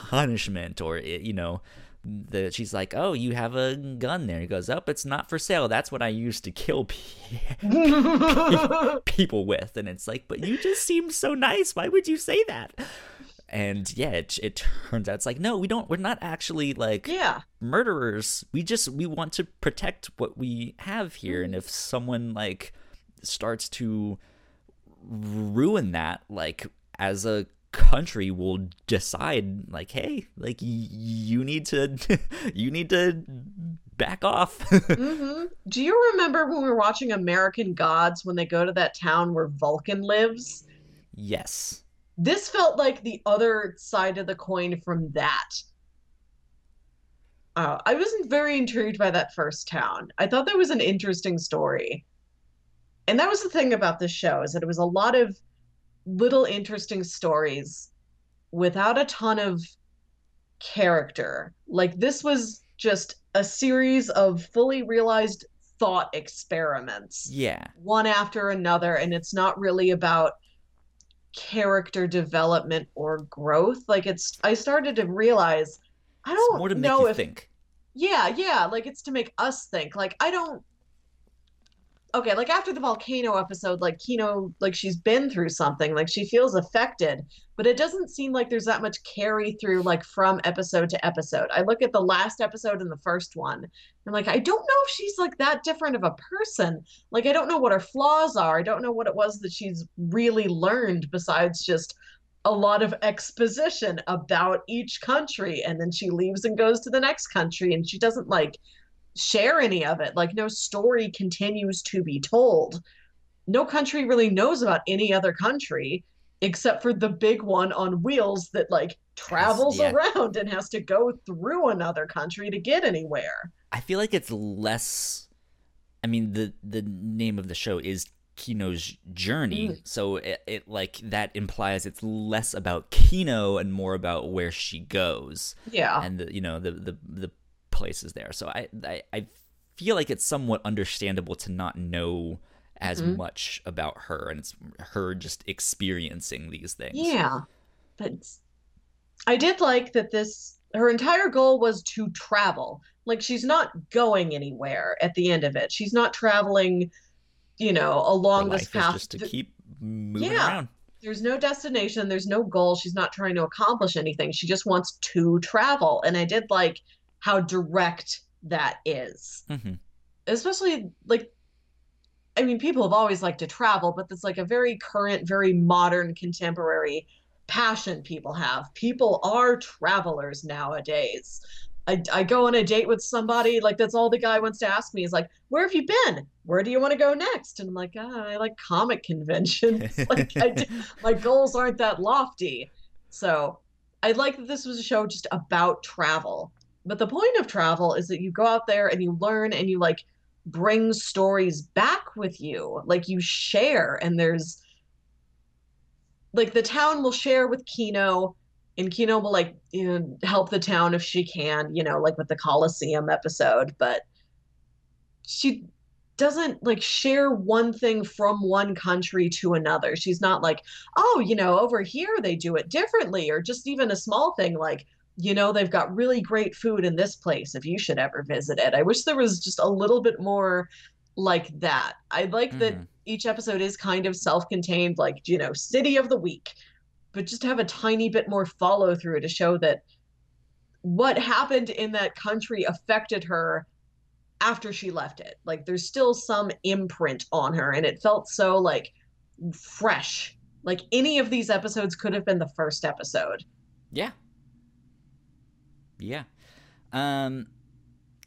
punishment or you know the she's like, "Oh, you have a gun there." He goes, "Up, oh, it's not for sale. That's what I used to kill [LAUGHS] people with." And it's like, "But you just seemed so nice. Why would you say that?" And yeah, it, it turns out it's like, no, we don't. We're not actually like yeah murderers. We just we want to protect what we have here. And if mm-hmm. someone like starts to ruin that, like as a country will decide like hey like y- you need to [LAUGHS] you need to back off [LAUGHS] hmm Do you remember when we were watching American Gods when they go to that town where Vulcan lives? yes This felt like the other side of the coin from that. Uh, I wasn't very intrigued by that first town. I thought that was an interesting story. And that was the thing about this show is that it was a lot of little interesting stories without a ton of character. Like this was just a series of fully realized thought experiments, yeah one after another, and it's not really about character development or growth. Like it's I started to realize I don't more to make know you if think yeah, yeah, like it's to make us think. Like I don't okay, like after the volcano episode, like Kino, like she's been through something, like she feels affected, but it doesn't seem like there's that much carry through, like from episode to episode. I look at the last episode and the first one, and like I don't know if she's like that different of a person. Like I don't know what her flaws are. I don't know what it was that she's really learned besides just a lot of exposition about each country, and then she leaves and goes to the next country, and she doesn't like share any of it. Like no story continues to be told. No country really knows about any other country except for the big one on wheels that like travels yeah. around and has to go through another country to get anywhere. I feel like it's less. I mean, the the name of the show is Kino's journey, Mm. so it, it like that implies it's less about Kino and more about where she goes Yeah. and the you know the the the places there. So I I, I feel like it's somewhat understandable to not know as Mhm. much about her, and it's her just experiencing these things. Yeah. But I did like that this her entire goal was to travel. Like she's not going anywhere at the end of it. She's not traveling, you know, along this path. just to Th- keep moving Yeah. around. there's no destination, there's no goal. She's not trying to accomplish anything. She just wants to travel. And I did like how direct that is. hmm Especially like I mean, people have always liked to travel, but it's like a very current, very modern, contemporary passion people have. People are travelers nowadays. I, I go on a date with somebody, like that's all the guy wants to ask me is like, where have you been? Where do you want to go next? And I'm like, ah, I like comic conventions. [LAUGHS] like my goals aren't that lofty. So I like that this was a show just about travel. But the point of travel is that you go out there and you learn and you like bring stories back with you. Like you share, and there's like the town will share with Kino, and Kino will like you know help the town if she can, you know, like with the Coliseum episode, but she doesn't like share one thing from one country to another. She's not like, oh, you know, over here they do it differently, or just even a small thing like, you know, they've got really great food in this place if you should ever visit it. I wish there was just a little bit more like that. I like that Mhm. each episode is kind of self-contained, like, you know, city of the week, but just have a tiny bit more follow through to show that what happened in that country affected her after she left it. Like there's still some imprint on her and it felt so like fresh. Like any of these episodes could have been the first episode. Yeah. Yeah. Um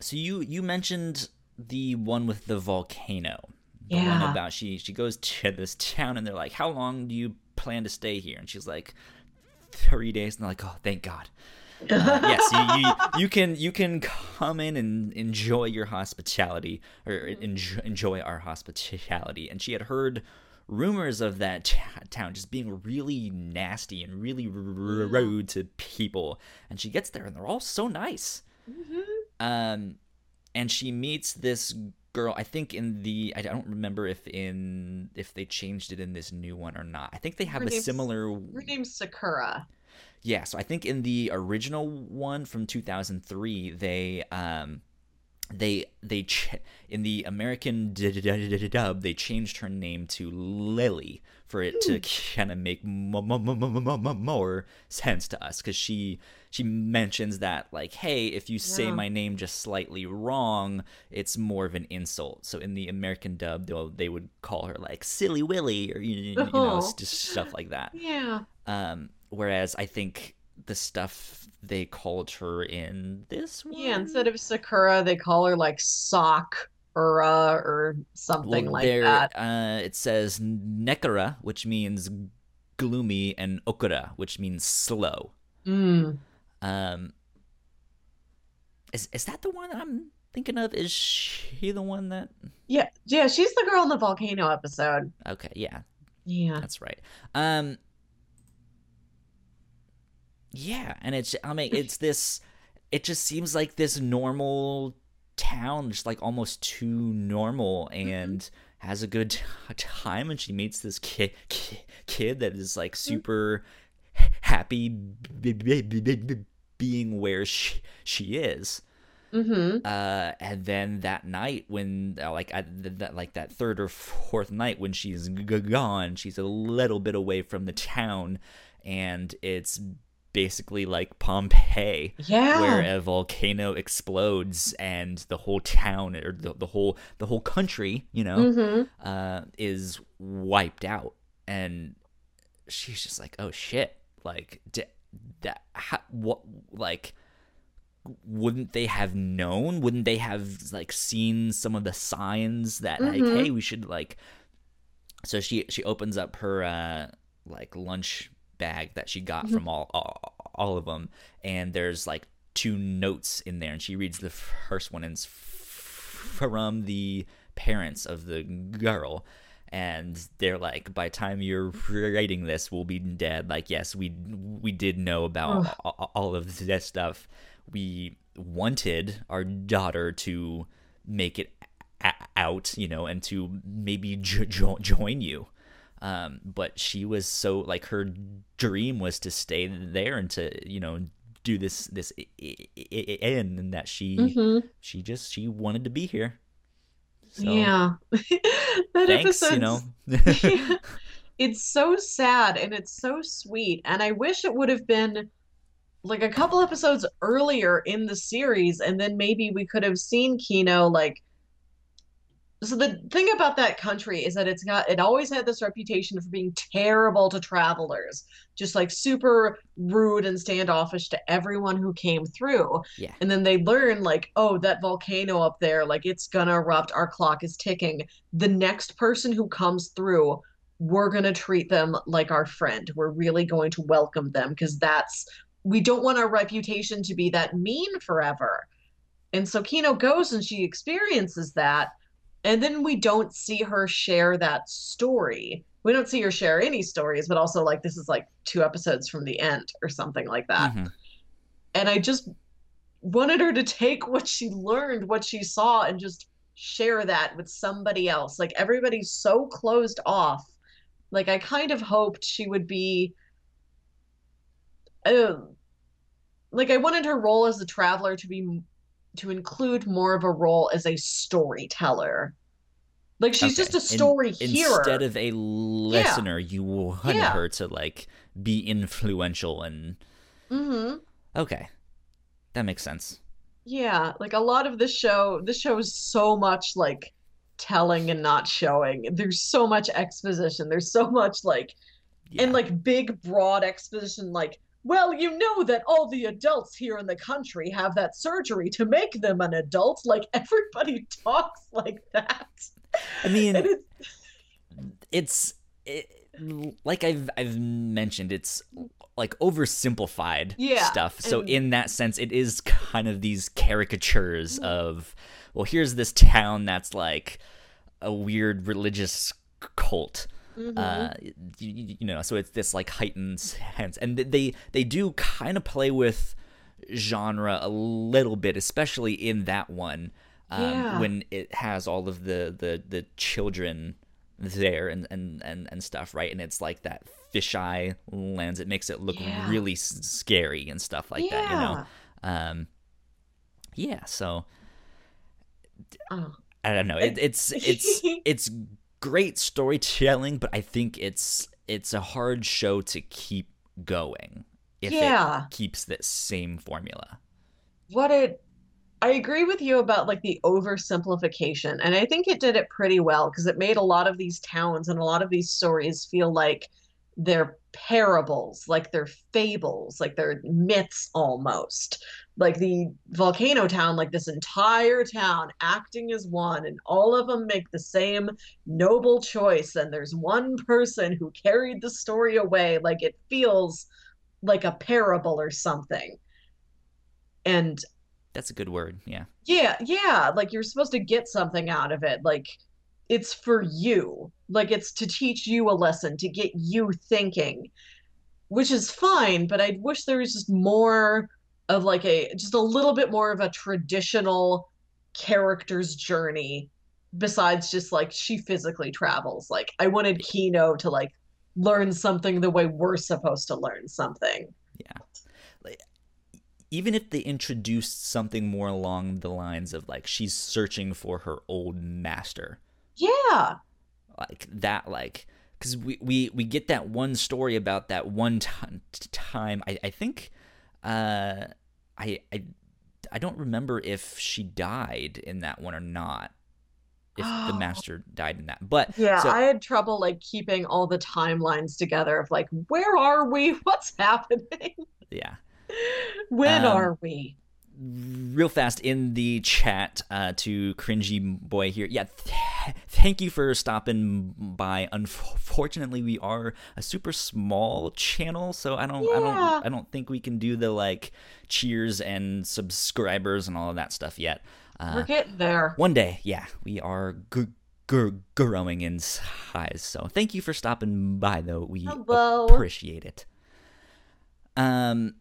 so you you mentioned the one with the volcano. The one Yeah. about she she goes [LAUGHS] to this town and they're like, "How long do you plan to stay here?" And she's like, 3 days." And they're like, "Oh, thank God." Uh, yes, you, you [LAUGHS] you can you can come in and enjoy your hospitality or enjoy, enjoy our hospitality. And she had heard rumors of that t- town just being really nasty and really r- r- rude to people. And she gets there and they're all so nice. Mhm. Um, and she meets this girl. I think in the I don't remember if in if they changed it in this new one or not. I think they have Her a similar Her name's Sakura. yeah, so I think in the original one from 2003, they um they they ch- in the American dub they changed her name to Lily for it to kind of make mo- mo- mo- mo- mo- mo- more sense to us because she she mentions that like hey if you say Yeah. my name just slightly wrong it's more of an insult so in the American dub they would call her like silly Willy or you, you know Oh. just stuff like that Yeah. um, whereas I think the stuff they called her in this one. Yeah, instead of Sakura, they call her like Sock or or something well, like that. Uh, it says Nekura, which means gloomy, and Okura, which means slow. Mm. Um, is is that the one that I'm thinking of? Is she the one that? Yeah, yeah, she's the girl in the volcano episode. Okay, yeah, yeah, that's right. Um, yeah, and it's I mean it's this. It just seems like this normal town, just like almost too normal, mm-hmm. and mm-hmm. has a good [LAUGHS] time. And she meets this kid, kid that is like mm-hmm. super happy being where she she is. Mm-hmm. Uh, and then that night, when uh, like at that like that third or fourth night when she's g- gone, she's a little bit away from the town, and it's basically like Pompeii, yeah. where a volcano explodes and the whole town or the, the whole the whole country, you know, mm-hmm. uh, is wiped out, and she's just like, oh shit, like that, what, like. Wouldn't they have known? Wouldn't they have like seen some of the signs that mm-hmm. like, hey, we should like? So she she opens up her uh like lunch bag that she got mm-hmm. from all, all all of them, and there's like two notes in there, and she reads the first one, and it's from the parents of the girl and they're like by the time you're writing this we'll be dead. Like yes we we did know about all of this stuff. We wanted our daughter to make it out you know and to maybe jo- join you um, but she was so like her dream was to stay there and to you know do this this in and that she mm-hmm. she just she wanted to be here. So, yeah, [LAUGHS] that thanks, you know. [LAUGHS] [LAUGHS] it's so sad and it's so sweet, and I wish it would have been like a couple episodes earlier in the series, and then maybe we could have seen Kino like so the thing about that country is that it's got it always had this reputation for being terrible to travelers just like super rude and standoffish to everyone who came through. Yeah. And then they learn like oh that volcano up there like it's gonna erupt our clock is ticking. The next person who comes through we're gonna treat them like our friend. We're really going to welcome them because that's we don't want our reputation to be that mean forever. And so kino goes and she experiences that and then we don't see her share that story. We don't see her share any stories but also like this is like two episodes from the end or something like that. Mm-hmm. and i just wanted her to take what she learned what she saw and just share that with somebody else. Like everybody's so closed off. Like i kind of hoped she would be uh, like i wanted her role as a traveler to be to include more of a role as a storyteller. Like she's okay. just a story In, hearer instead of a listener. Yeah. You want yeah. her to like be influential and. Mm-hmm. Okay, that makes sense. Yeah, like a lot of this show. This show is so much like telling and not showing. There's so much exposition. There's so much like, yeah. and like big broad exposition. Like well, you know that all the adults here in the country have that surgery to make them an adult. Like [LAUGHS] everybody talks like that. I mean, it's it's it, like I've I've mentioned, it's like oversimplified yeah, stuff. So and... in that sense, it is kind of these caricatures mm-hmm. of well, here's this town that's like a weird religious cult Mm-hmm. Uh, you, you, know, so it's this like heightened sense, and they they do kind of play with genre a little bit, especially in that one um, yeah. when it has all of the the the children there and and and and stuff, right? And it's like that fisheye lens. It makes it look yeah. really scary and stuff like yeah. that, you know. Um, yeah, so. Oh. I don't know. It, it's it's [LAUGHS] it's great storytelling, but I think it's it's a hard show to keep going if yeah. it keeps that same formula. What it I agree with you about like the oversimplification and I think it did it pretty well because it made a lot of these towns and a lot of these stories feel like they're parables, like they're fables, like they're myths almost. Like the volcano town, like this entire town acting as one, and all of them make the same noble choice. And there's one person who carried the story away. Like it feels like a parable or something. And that's a good word. Yeah. Yeah. Yeah. Like you're supposed to get something out of it. Like it's for you. Like it's to teach you a lesson, to get you thinking, which is fine. But I wish there was just more of like a, just a little bit more of a traditional character's journey besides just like she physically travels. Like I wanted Kino to like learn something the way we're supposed to learn something. Yeah. Like, even if they introduced something more along the lines of like she's searching for her old master. Yeah. Like that like cuz we, we we get that one story about that one t- time I I think uh I I I don't remember if she died in that one or not if the [GASPS] master died in that. But yeah, so, I had trouble like keeping all the timelines together of like where are we? [LAUGHS] What's happening? Yeah. when um, are we? Real fast in the chat uh, to cringy boy here. Yeah, th- thank you for stopping by. Unfortunately, we are a super small channel, so I don't, yeah. I don't, I don't think we can do the like cheers and subscribers and all of that stuff yet. Uh, We're getting there. One day, yeah, we are g- g- growing in size. So thank you for stopping by, though. We Hello. appreciate it. Um,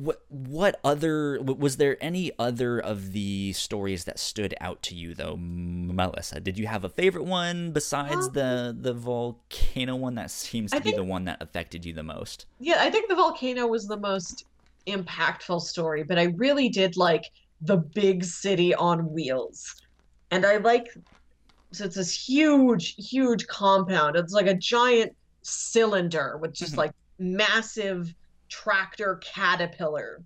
what what other was there any other of the stories that stood out to you though, Melissa? Did you have a favorite one besides um, the the volcano one that seems to I be think, the one that affected you the most? Yeah, I think the volcano was the most impactful story, but I really did like the big city on wheels. And I like so it's this huge, huge compound. It's like a giant cylinder with just mm-hmm. like massive tractor caterpillar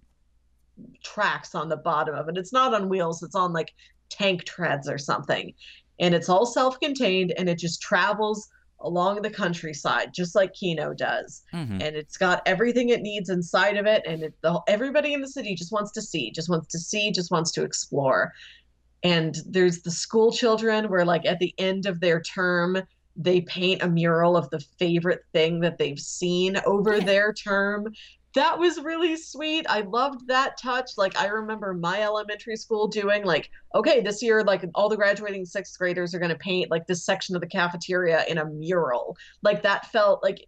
tracks on the bottom of it. It's not on wheels, it's on like tank treads or something. And it's all self contained and it just travels along the countryside, just like Kino does. Mm-hmm. And it's got everything it needs inside of it. And it, the, everybody in the city just wants to see, just wants to see, just wants to explore. And there's the school children where, like, at the end of their term, they paint a mural of the favorite thing that they've seen over yeah. their term that was really sweet. I loved that touch. Like I remember my elementary school doing like, okay, this year like all the graduating sixth graders are going to paint like this section of the cafeteria in a mural. Like that felt like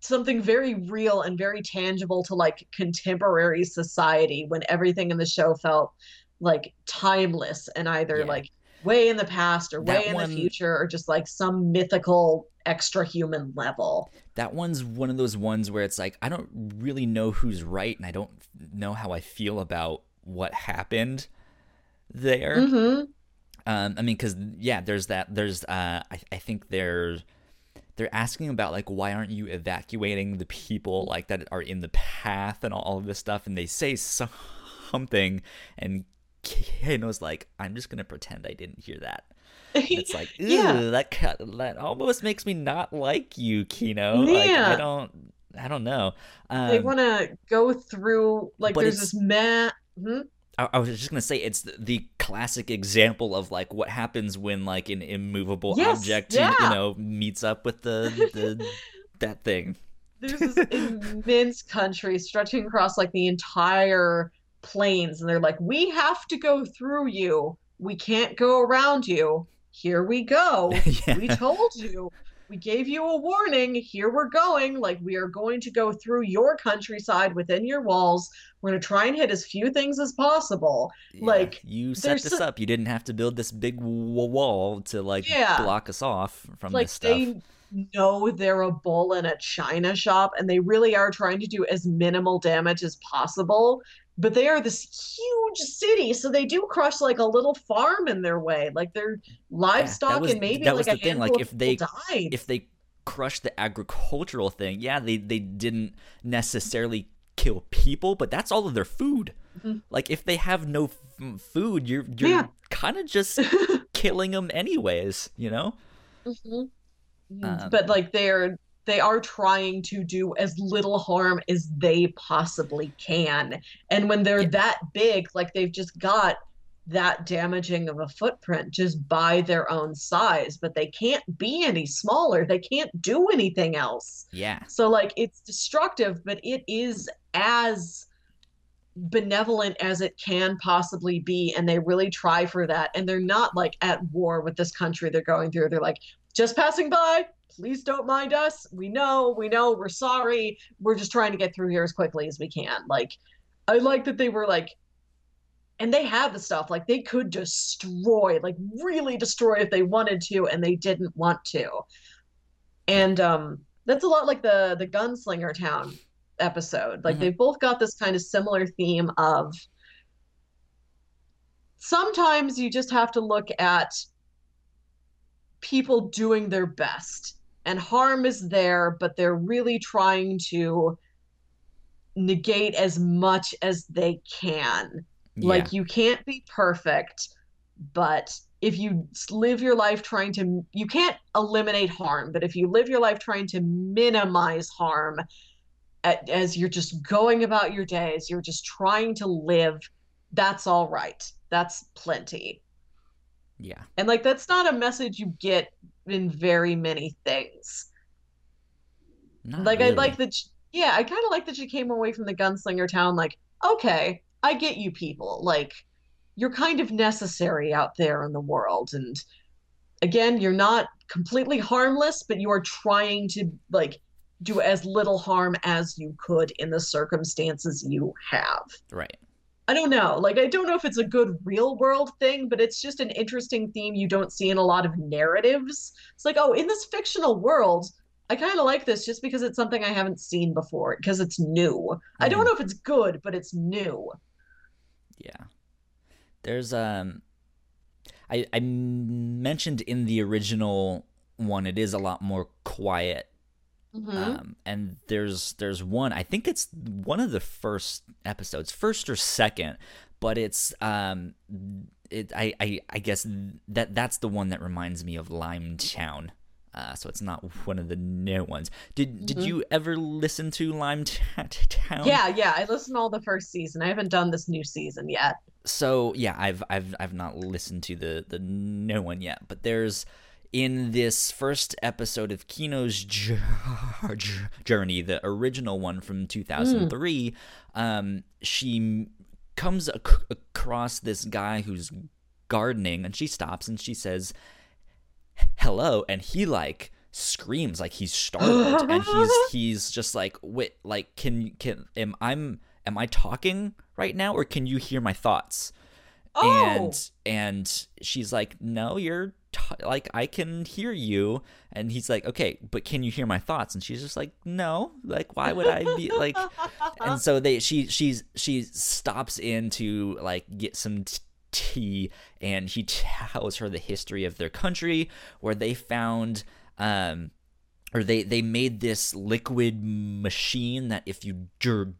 something very real and very tangible to like contemporary society when everything in the show felt like timeless and either yeah. like way in the past or way that in one, the future or just like some mythical extra human level. That one's one of those ones where it's like I don't really know who's right and I don't know how I feel about what happened there. Mm-hmm. Um, I mean, because yeah, there's that. There's uh, I, I think there's they're asking about like why aren't you evacuating the people like that are in the path and all of this stuff, and they say something, and Kino's like, I'm just gonna pretend I didn't hear that. It's like, [LAUGHS] yeah, that that almost makes me not like you, Kino. Yeah. Like, I don't, I don't know. Um, they want to go through like there's this mat. Hmm? I, I, was just gonna say it's the, the, classic example of like what happens when like an immovable yes, object, yeah. you know, meets up with the the [LAUGHS] that thing. There's this immense country stretching across like the entire plains, and they're like, "We have to go through you. We can't go around you." here we go. [LAUGHS] yeah. We told you. We gave you a warning. Here we're going. Like, we are going to go through your countryside within your walls. We're going to try and hit as few things as possible. Yeah. Like, you set this up. You didn't have to build this big wall to, like, yeah. block us off from like, this stuff. They know they're a bull in a china shop and they really are trying to do as minimal damage as possible but they are this huge city, so they do crush like a little farm in their way, like their livestock yeah, was, and maybe that like was the thing. Like if they died. if they crush the agricultural thing, yeah, they they didn't necessarily kill people, but that's all of their food. Mm-hmm. Like if they have no f- food, you're you're yeah. kind of just [LAUGHS] killing them anyways, you know. Mm-hmm. um, but like they're they are trying to do as little harm as they possibly can. And when they're yeah. that big, like they've just got that damaging of a footprint just by their own size, but they can't be any smaller. They can't do anything else. Yeah. So like it's destructive, but it is as benevolent as it can possibly be and they really try for that and they're not like at war with this country they're going through they're like just passing by please don't mind us. We know we know we're sorry. We're just trying to get through here as quickly as we can. Like i like that they were like and they have the stuff like they could destroy like really destroy if they wanted to and they didn't want to. And um that's a lot like the the gunslinger town episode. Like mm-hmm. they've both got this kind of similar theme of sometimes you just have to look at people doing their best and harm is there but they're really trying to negate as much as they can yeah. Like you can't be perfect, but if you live your life trying to you can't eliminate harm, but if you live your life trying to minimize harm at, as you're just going about your days you're just trying to live, that's all right. That's plenty. Yeah. And like that's not a message you get in very many things. Not like really. I like that yeah, I kind of like that she came away from the gunslinger town like, okay, I get you people. Like you're kind of necessary out there in the world and again, you're not completely harmless, but you are trying to like do as little harm as you could in the circumstances you have. Right. I don't know. Like I don't know if it's a good real world thing, but it's just an interesting theme you don't see in a lot of narratives. It's like, oh, in this fictional world, I kind of like this just because it's something I haven't seen before because it's new. Mm. I don't mm-hmm. know if it's good, but it's new. Yeah. There's um I I mentioned in the original one it is a lot more quiet. Mm-hmm. Um, and there's there's one I think it's one of the first episodes, first or second, but it's um it I I, I guess that that's the one that reminds me of Limetown. Uh, so it's not one of the new ones. Did mm-hmm. did you ever listen to Limetown? Yeah, yeah, I listened all the first season. I haven't done this new season yet. So yeah, I've I've I've not listened to the the new one yet, but there's in this first episode of Kino's [LAUGHS] journey, the original one from 2003, mm. um, she comes ac- across this guy who's gardening, and she stops and she says hello and he like screams like he's startled and he's [LAUGHS] he's just like wait like can can am i'm am i talking right now or can you hear my thoughts oh. and and she's like no you're t- like i can hear you. And he's like okay but can you hear my thoughts? And she's just like no like why would i be like [LAUGHS] and so they she she's she stops in to like get some t- tea. And he tells her the history of their country where they found um or they they made this liquid machine that if you dr-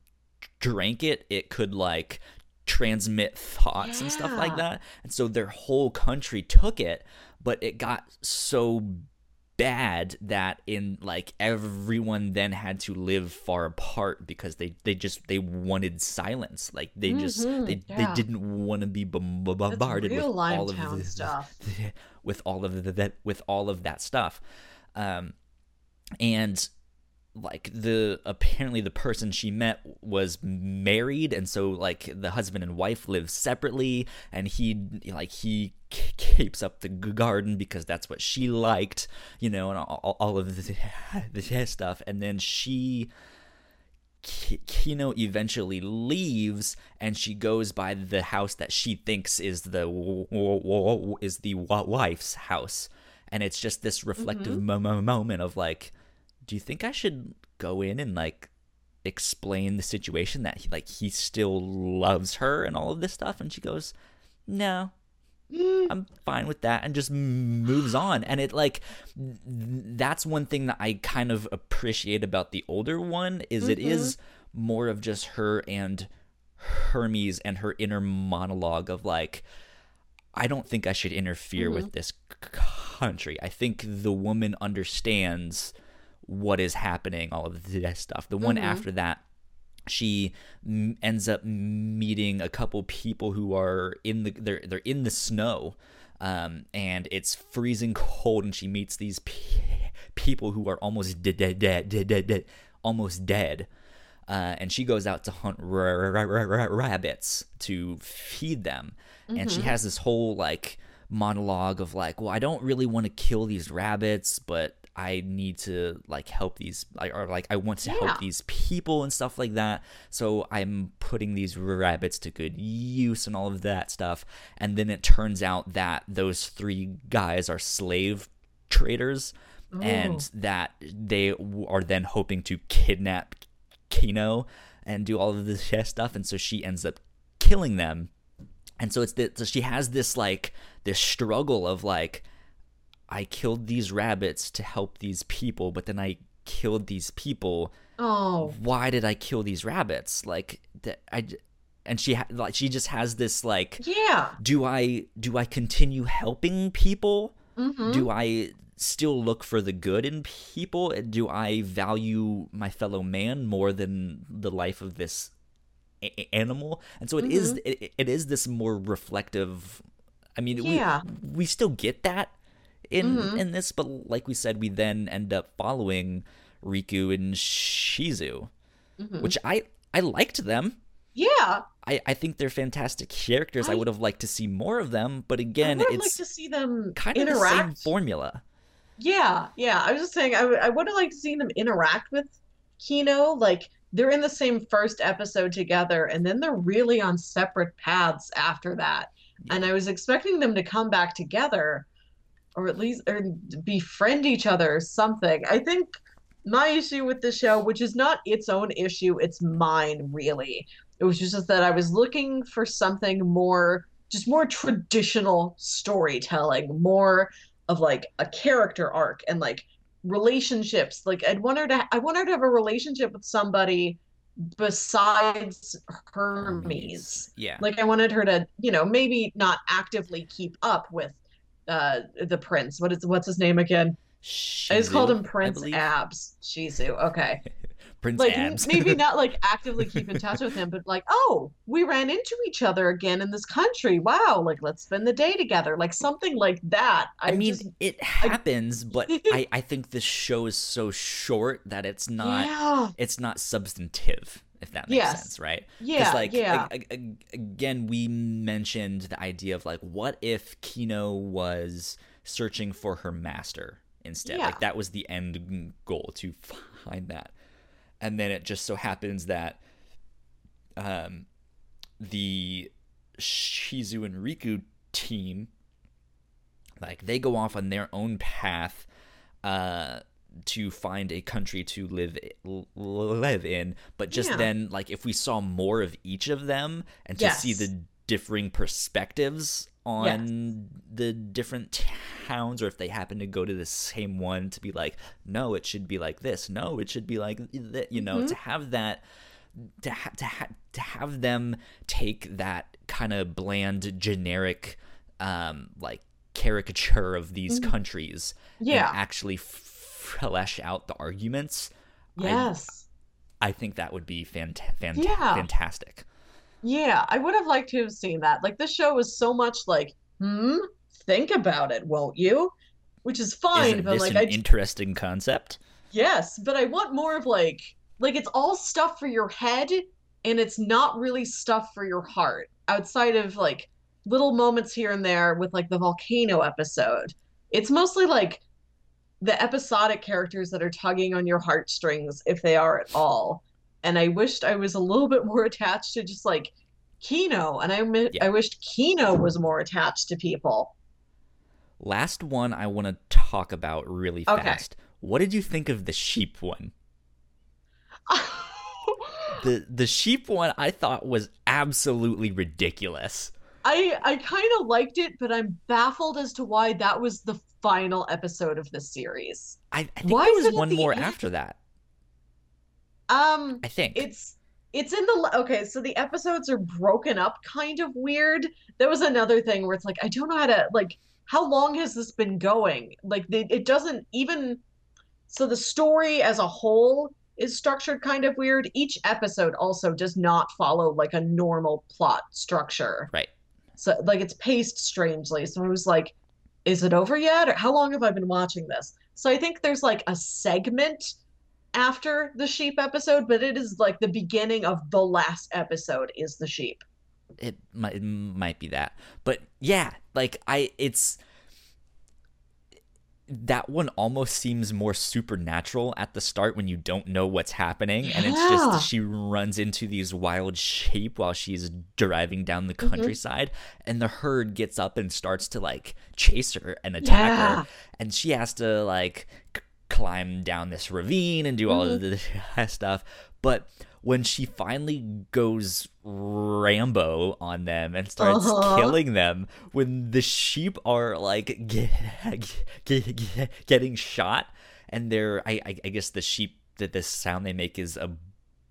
drank it it could like transmit thoughts yeah. and stuff like that. And so their whole country took it but it got so bad that in like everyone then had to live far apart because they they just they wanted silence. Like they just mm-hmm, they yeah. they didn't want to be bombarded with all of the stuff. [LAUGHS] with all of the, that with all of that stuff. Um and like the apparently the person she met was married and so like the husband and wife live separately and he like he keeps up the garden because that's what she liked you know and all, all of this, [LAUGHS] this stuff and then she Kino eventually leaves and she goes by the house that she thinks is the is the wife's house and it's just this reflective mm-hmm. moment of like do you think I should go in and like explain the situation that he, like he still loves her and all of this stuff and she goes no mm. i'm fine with that and just moves on and it like that's one thing that i kind of appreciate about the older one is mm-hmm. it is more of just her and hermes and her inner monologue of like i don't think i should interfere mm-hmm. with this country. I think the woman understands what is happening, all of this stuff. The one Mhm. after that, she m- ends up meeting a couple people who are in the they're they're in the snow, um, and it's freezing cold, and she meets these pe- people who are almost dead, dead, dead, dead, dead, dead almost dead. Uh, and she goes out to hunt ra- ra- ra- rabbits to feed them, and she Mhm. has this whole like monologue of like, well, I don't really want to kill these rabbits, but I need to like help these, or like I want to Yeah. help these people and stuff like that. So I'm putting these rabbits to good use and all of that stuff. And then it turns out that those three guys are slave traders, Ooh. and that they are then hoping to kidnap Kino and do all of this [LAUGHS] stuff. And so she ends up killing them and so it's the, so she has this like this struggle of like i killed these rabbits to help these people but then i killed these people. Oh, why did i kill these rabbits? Like that i and she ha- like she just has this like yeah. do i do i continue helping people? Hmm do i still look for the good in people? Do i value my fellow man more than the life of this a- animal? And so it is Mm-hmm. it, it is this more reflective i mean Yeah. we, we still get that in Mhm. in this but like we said we then end up following riku and shizu Mhm. which i i liked them Yeah. I, I think they're fantastic characters. I, I- would have liked to see more of them, but again, it's like to see them kind of the same formula. Yeah, yeah. I was just saying, I, w- I would have liked to see them interact with Kino. Like, they're in the same first episode together, and then they're really on separate paths after that. And I was expecting them to come back together, or at least or befriend each other or something. I think my issue with the show, which is not its own issue, it's mine, really. It was just that I was looking for something more, just more traditional storytelling, more of like a character arc and like relationships. Like I'd want her to, I want her to have a relationship with somebody besides Hermes. Yeah. Like I wanted her to, you know, maybe not actively keep up with uh the prince. What is what's his name again? I just called him Prince. Abs. Shizu. Okay. [LAUGHS] Prince Like Abs. maybe [LAUGHS] not like actively keep in touch with him, but like, oh, we ran into each other again in this country. Wow, like let's spend the day together. Like something like that. I, mean, just, it happens, but [LAUGHS] I, I think this show is so short that it's not yeah, it's not substantive. If that makes Yes. sense, right? yeah, like yeah. a- a- again, we mentioned the idea of like, what if Kino was searching for her master instead? Yeah. Like that was the end goal to find that, and then it just so happens that, um, the Shizu and Riku team, like they go off on their own path, uh, to find a country to live live in but just Yeah. then like if we saw more of each of them and to see the differing perspectives on the different towns or if they happen to go to the same one to be like no it should be like this no it should be like that you know Mhm. to have that to ha- to ha- to have them take that kind of bland generic um like caricature of these Mhm. countries yeah. and actually f- [LAUGHS] flesh out the arguments yes. I think that would be fant- fant- Yeah. fantastic. Yeah, I would have liked to have seen that. Like this show was so much like, hmm, think about it, won't you? Which is fine, Isn't but this like an I interesting concept? yes, but I want more of like like it's all stuff for your head and it's not really stuff for your heart outside of like little moments here and there with like the volcano episode. It's mostly like the episodic characters that are tugging on your heartstrings if they are at all. And I wished I was a little bit more [LAUGHS] attached to just like Kino and I mi- Yeah. I wished Kino was more attached to people. Last one I want to talk about really Okay. fast. What did you think of the sheep one? [LAUGHS] The the sheep one I thought was absolutely ridiculous. I I kind of liked it, but I'm baffled as to why that was the final episode of the series. I, I think Why there was one more end? after that. Um, I think. it's it's in the okay, so the episodes are broken up kind of weird. There was another thing where it's like I don't know how to like how long has this been going? Like they, it doesn't even so the story as a whole is structured kind of weird. Each episode also does not follow like a normal plot structure. Right. So like it's paced strangely. So I was like, is it over yet? Or how long have I been watching this? So I think there's like a segment after the sheep episode, but it is like the beginning of the last episode is the sheep. It might, it might be that. But yeah, like I it's that one almost seems more supernatural at the start when you don't know what's happening and it's just she runs into these wild sheep while she's driving down the Mm-hmm. countryside and the herd gets up and starts to like chase her and attack Yeah. her and she has to like c- climb down this ravine and do all Mm-hmm. of this [LAUGHS] stuff but when she finally goes Rambo on them and starts Uh-huh. killing them, when the sheep are like [LAUGHS] get, get, get, getting shot, and they're I, I I guess the sheep that the sound they make is a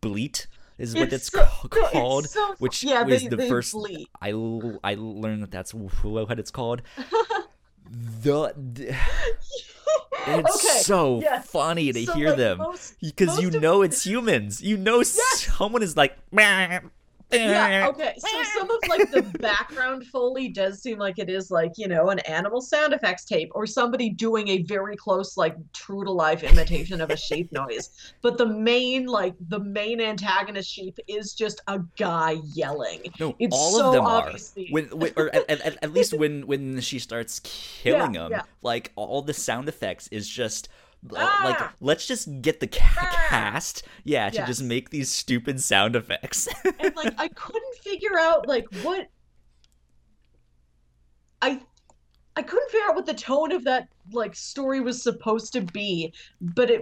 bleat is what it's, so- ca- no, it's called, so- which yeah, was they- the they first bleat. I I learned that that's [LAUGHS] what it's called. [LAUGHS] the, the it's Okay, so yes. funny to So, hear like, them because you know it's humans. You know someone is like. Yeah, [LAUGHS] okay. So some of like the background foley does seem like it is like, you know, an animal sound effects tape or somebody doing a very close, like true to life imitation of a sheep noise. But the main, like the main antagonist sheep is just a guy yelling. No, It's all so of them obviously- are. When, when or at, at, at least when when she starts [LAUGHS] killing Yeah, them, yeah. like all the sound effects is just uh, like Ah! let's just get the ca- cast, yeah, to just make these stupid sound effects. [LAUGHS] and like I couldn't figure out like what I I couldn't figure out what the tone of that like story was supposed to be, but it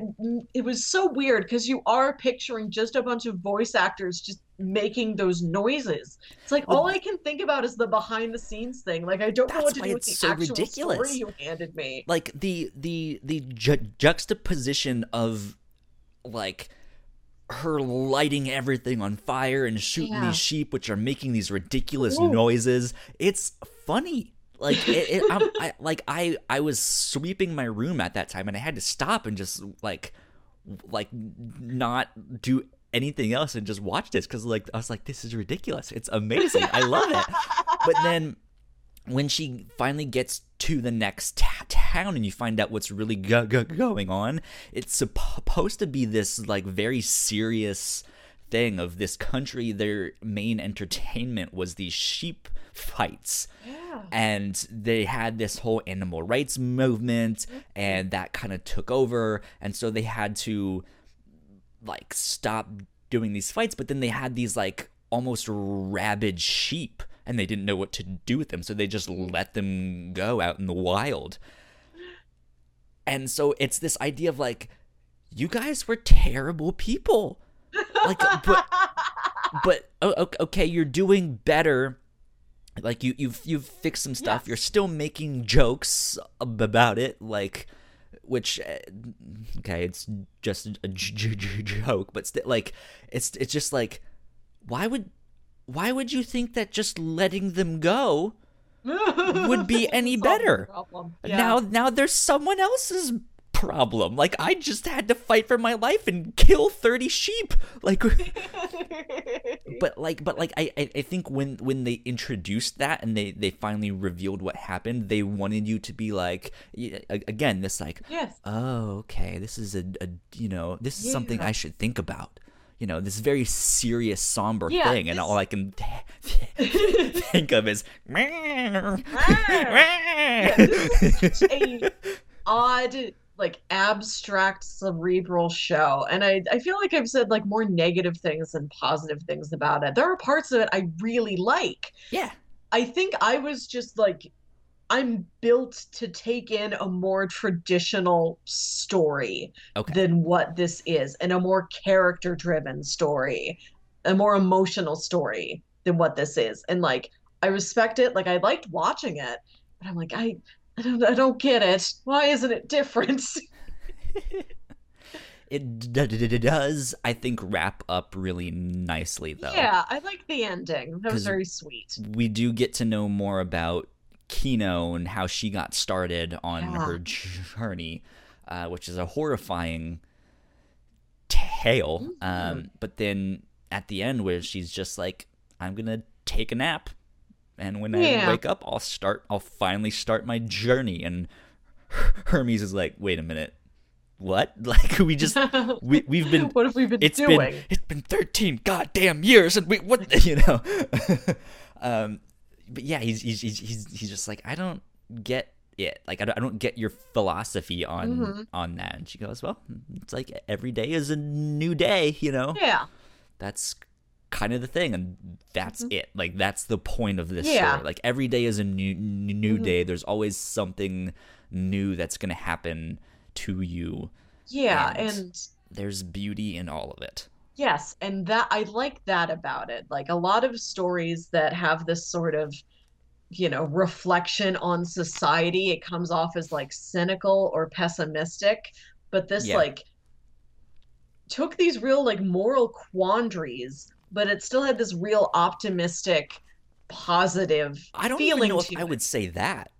it was so weird because you are picturing just a bunch of voice actors just making those noises. It's like all I can think about is the behind the scenes thing. Like I don't know what to do with the so actual ridiculous. story you handed me. like the the the ju- juxtaposition of like her lighting everything on fire and shooting Yeah. these sheep which are making these ridiculous Ooh. noises it's funny like it, it, I'm, [LAUGHS] I like I I was sweeping my room at that time and I had to stop and just like like not do anything else and just watch this because like I was like this is ridiculous it's amazing I love it but then when she finally gets to the next ta- town and you find out what's really go- go- going on, it's supposed to be this like very serious thing of this country. Their main entertainment was these sheep fights. Yeah. And they had this whole animal rights movement, mm-hmm. and that kind of took over. And so they had to like stop doing these fights, but then they had these like almost rabid sheep and they didn't know what to do with them, so they just let them go out in the wild. And so it's this idea of like, you guys were terrible people. Like, but, [LAUGHS] but okay, you're doing better. Like you, you've you've fixed some stuff. You're still making jokes about it, like, which, uh, okay, it's just a j- j- joke, but still, like, it's it's just like, why would why would you think that just letting them go [LAUGHS] would be any better? Yeah. Now now there's someone else's problem. Like I just had to fight for my life and kill 30 sheep. Like [LAUGHS] but like but like I, I think when when they introduced that and they they finally revealed what happened, they wanted you to be like again this like yes. oh okay this is a, a you know this is something I should think about. You know, this very serious, somber Yeah, thing, and this- all I can [LAUGHS] [LAUGHS] think of is. Yeah, this is such a odd, like abstract, cerebral show, and I I feel like I've said like more negative things than positive things about it. There are parts of it I really like. yeah, I think I was just like I'm built to take in a more traditional story Okay. than what this is, and a more character driven story, a more emotional story than what this is. And like I respect it, like I liked watching it, but I'm like I I don't I don't get it. Why isn't it different? [LAUGHS] it d- d- d- does, I think, wrap up really nicely, though. yeah, I like the ending. That was 'Cause- very sweet. We do get to know more about Kino and how she got started on Yeah. her journey, uh, which is a horrifying tale. Um, but then at the end, where she's just like, "I'm gonna take a nap," and when I wake up, I'll start. I'll finally start my journey. And [LAUGHS] Hermes is like, "Wait a minute." What? [LAUGHS] Like we just [LAUGHS] we we've been what have we been it's doing? been it's been 13 goddamn years and we what you know um but yeah he's he's he's he's, he's just like i don't get it like I don't, I don't get your philosophy on Mm-hmm. on that and she goes well it's like every day is a new day you know yeah. that's kind of the thing and that's it like that's the point of this Mm-hmm. Yeah. story like every day is a new new Mhm. day there's always something new that's going to happen to you Yeah, And- and there's beauty in all of it Yes, and that I like that about it. Like a lot of stories that have this sort of, you know, reflection on society, it comes off as like cynical or pessimistic, but this Yeah. like took these real like moral quandaries, but it still had this real optimistic, positive I don't even feeling know if to I would say that.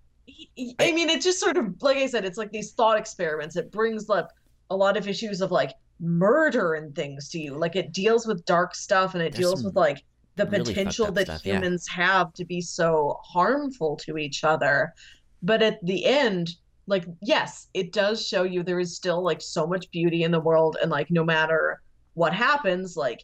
I mean, it just sort of, like I said, it's like these thought experiments. It brings up a lot of issues of like murder and things to you. Like it deals with dark stuff and it There's deals with like the really potential that stuff, yeah. humans have to be so harmful to each other. But at the end, like, yes, it does show you there is still like so much beauty in the world. And like, no matter what happens, like,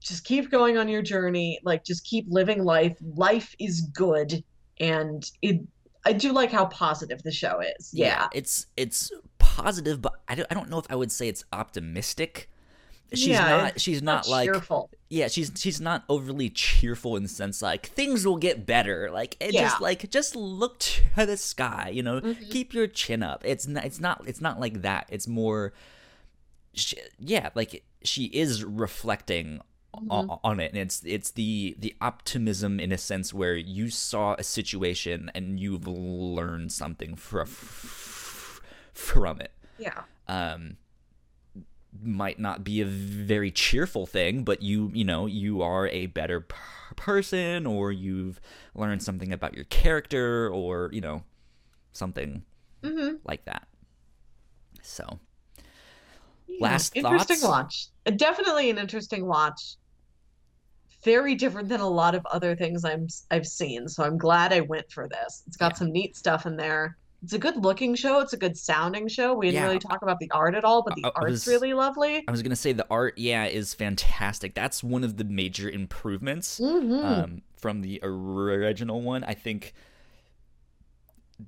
just keep going on your journey. Like, just keep living life. Life is good. And it, I do like how positive the show is. Yeah. it's it's positive, but I don't, I don't know if I would say it's optimistic. She's Yeah, not. She's not, like. cheerful. Yeah, she's she's not overly cheerful in the sense like things will get better. Like it Yeah. just like just look to the sky. You know, Mhm. keep your chin up. It's not. It's not. It's not like that. It's more. She, yeah, like she is reflecting Mhm. o- on it and it's it's the the optimism in a sense where you saw a situation and you've learned something fr- from it Yeah. um might not be a very cheerful thing but you you know you are a better p- person or you've learned something about your character or you know something hmm like that so Yeah. Last interesting thoughts? watch. Definitely an interesting watch. Very different than a lot of other things I'm I've seen. So I'm glad I went for this. It's got Yeah. some neat stuff in there. It's a good looking show. It's a good sounding show. We didn't Yeah. really talk about the art at all, but the I- I art's was- really lovely. i was gonna say the art yeah is fantastic that's one of the major improvements hmm um, from the original one. I think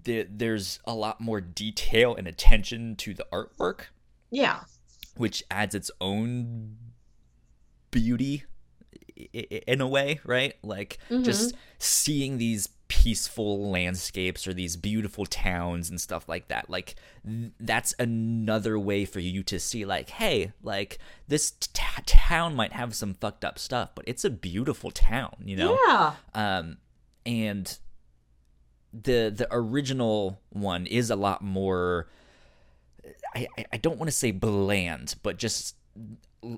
the, there's a lot more detail and attention to the artwork, yeah. which adds its own beauty in a way, right? Like just seeing these peaceful landscapes or these beautiful towns and stuff like that. Like th- that's another way for you to see like, hey, like this t- town might have some fucked up stuff, but it's a beautiful town, you know? Yeah. um, and the the original one is a lot more I- I don't want to say bland but just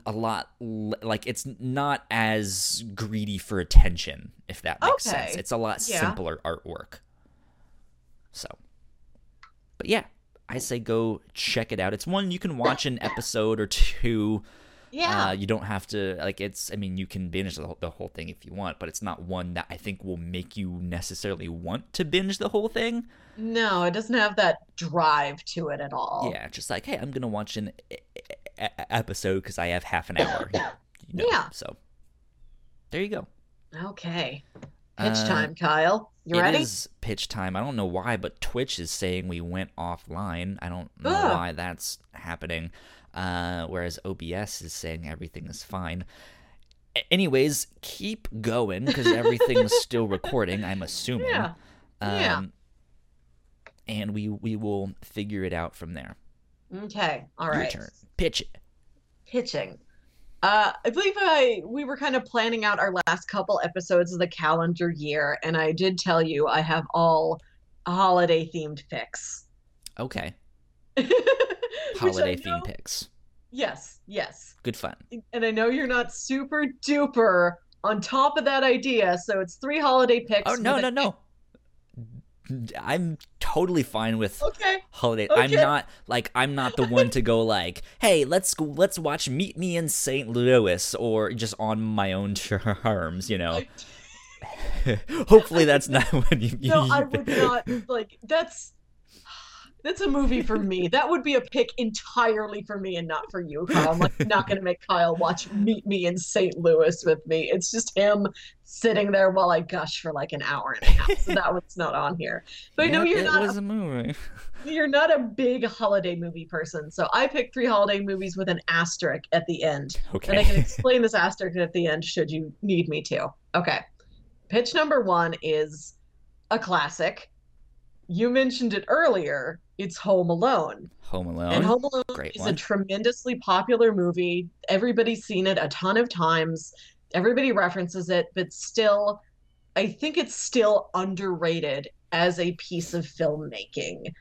a lot like it's not as greedy for attention if that makes sense it's a lot Yeah. simpler artwork so but yeah i say go check it out it's one you can watch an episode or two Yeah. uh, you don't have to like it's. I mean, you can binge the whole, the whole thing if you want, but it's not one that I think will make you necessarily want to binge the whole thing. no, it doesn't have that drive to it at all. Yeah, just like hey, I'm gonna watch an e- episode because I have half an hour. you know, Yeah. So there you go. Okay. Pitch Uh, time, Kyle. You It ready? is pitch time. I don't know why, but Twitch is saying we went offline. I don't know Ah. why that's happening. Uh, whereas OBS is saying everything is fine. A- anyways, keep going because everything's [LAUGHS] still recording. I'm assuming. Yeah. yeah. Um, And we we will figure it out from there. Okay. All right. Your turn. Pitch it. pitching. Uh, I believe I we were kind of planning out our last couple episodes of the calendar year, and I did tell you I have all holiday themed picks. Okay. [LAUGHS] Holiday I theme picks. Yes, yes. Good fun. And I know you're not super duper on top of that idea, so it's three holiday picks. Oh no no no. I'm totally fine with Okay. holiday. Okay. I'm not like I'm not the one to go like, hey, let's go, let's watch Meet Me in St. Louis or just on my own [LAUGHS] terms, you know. [LAUGHS] [LAUGHS] Hopefully that's not what you. No, I would not like that's that's a movie for me. [LAUGHS] That would be a pick entirely for me and not for you, Kyle. I'm like not gonna make Kyle watch Meet Me in St. Louis with me. It's just him sitting there while I gush for like an hour and a half. So that one's not on here. But no, you're it not was a movie. you're not a big holiday movie person. So I picked three holiday movies with an asterisk at the end. Okay. And I can explain this asterisk at the end should you need me to. Okay. Pitch number one is a classic. You mentioned it earlier. It's Home Alone. Home Alone. And Home Alone Great is a tremendously popular movie. Everybody's seen it a ton of times. Everybody references it, but still, I think it's still underrated as a piece of filmmaking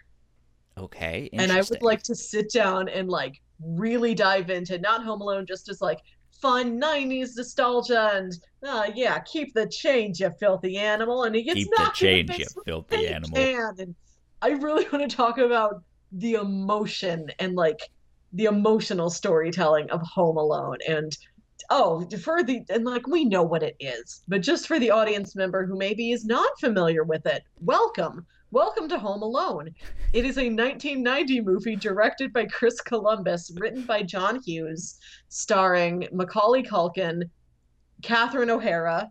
okay. and I would like to sit down and like really dive into not Home Alone just as like fun 90s nostalgia and uh, yeah, keep the change, you filthy animal. And he gets Keep the knocked in change, the you face filthy animal. can. And I really [LAUGHS] want to talk about the emotion and like the emotional storytelling of Home Alone and oh for the and like we know what it is but just for the audience member who maybe is not familiar with it welcome welcome to home alone it is a 1990 movie directed by chris columbus written by john hughes starring macaulay culkin catherine o'hara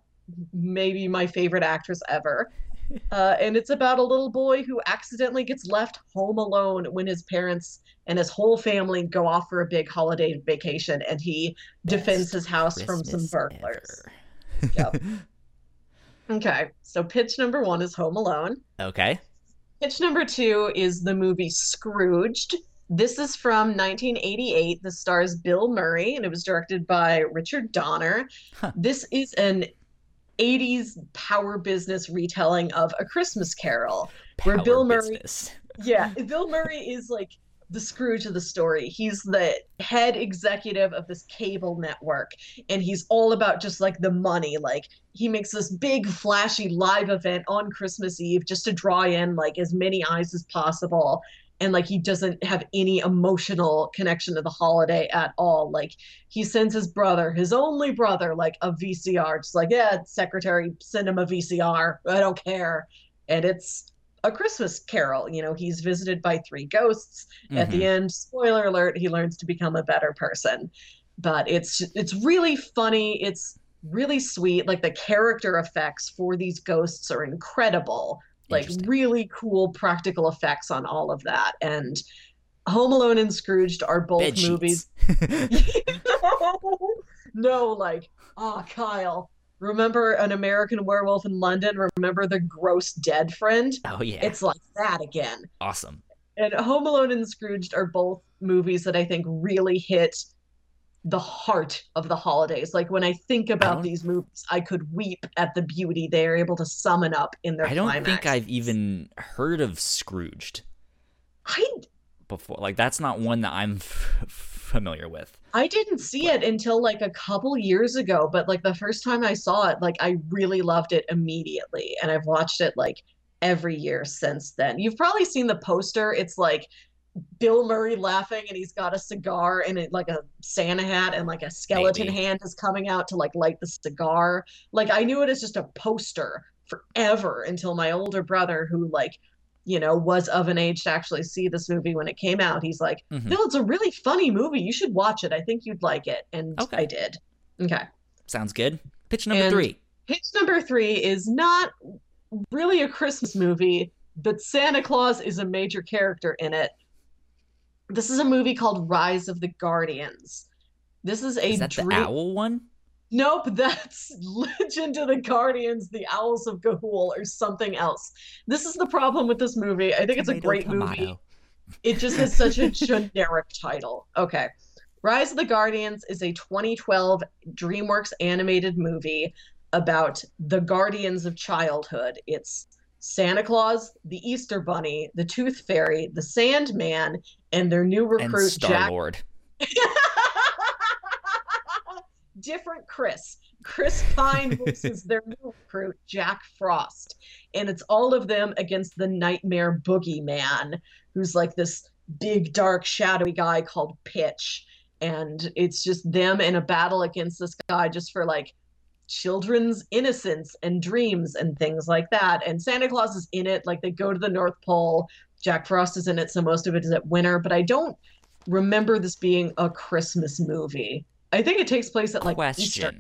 maybe my favorite actress ever [LAUGHS] uh, and it's about a little boy who accidentally gets left home alone when his parents and his whole family go off for a big holiday vacation and he defends his house from some Christmas burglars. Yep. [LAUGHS] Okay, so pitch number one is Home Alone. okay. Pitch number two is the movie Scrooged. This is from 1988. This stars Bill Murray and it was directed by Richard Donner. Huh. This is an 80s power business retelling of A Christmas Carol. Where Power Bill Murray- Yeah, [LAUGHS] Bill Murray is like the Scrooge of the story. He's the head executive of this cable network, and he's all about just like the money. Like he makes this big flashy live event on Christmas Eve just to draw in like as many eyes as possible. And like he doesn't have any emotional connection to the holiday at all. Like he sends his brother, his only brother, like a VCR, just like, yeah, secretary, send him a VCR. I don't care. And it's a Christmas carol. You know, he's visited by three ghosts. At Mhm. the end, spoiler alert, he learns to become a better person. But it's it's really funny. It's really sweet. Like the character effects for these ghosts are incredible. Like really cool practical effects on all of that. And Home Alone and Scrooged are both Bed movies [LAUGHS] [LAUGHS] no, like, ah, Kyle, remember an American werewolf in London? Remember the gross dead friend? oh yeah. It's like that again. awesome. And Home Alone and Scrooged are both movies that I think really hit the heart of the holidays. Like when I think about don't- these movies, I could weep at the beauty they are able to summon up in their I don't think. I've even heard of Scrooged I before. Like that's not one that I'm f- [LAUGHS] familiar with. I didn't see it until like a couple years ago, but like the first time I saw it, like I really loved it immediately. And I've watched it like every year since then. You've probably seen the poster. It's like Bill Murray laughing and he's got a cigar and it like a Santa hat and like a skeleton Maybe. hand is coming out to like light the cigar. Like I knew it as just a poster forever until my older brother who like you know was of an age to actually see this movie when it came out he's like Mhm. Bill, it's a really funny movie. You should watch it. I think you'd like it. And Okay. I did. Okay. Sounds good. Pitch number And- three. Pitch number three is not really a Christmas movie, but Santa Claus is a major character in it. This is a movie called Rise of the Guardians. This is a Is that dream. the owl one? Nope, that's [LAUGHS] Legend of the Guardians, the Owls of Ga'Hoole, or something else. This is the problem with this movie. I think it's a Tomato, great movie. It just has such a [LAUGHS] generic title. Okay. Rise of the Guardians is a 2012 DreamWorks animated movie about the guardians of childhood. It's Santa Claus, the Easter Bunny, the Tooth Fairy, the Sandman, and their new recruit, Jack. Lord. [LAUGHS] Different Chris. Chris Pine [LAUGHS] versus their new recruit, Jack Frost. And it's all of them against the nightmare boogeyman, who's like this big, dark, shadowy guy called Pitch. And it's just them in a battle against this guy just for like children's innocence and dreams and things like that. And Santa Claus is in it. Like they go to the North Pole. Jack Frost is in it, so most of it is at winter. But I don't remember this being a Christmas movie. I think it takes place at like Question. Easter.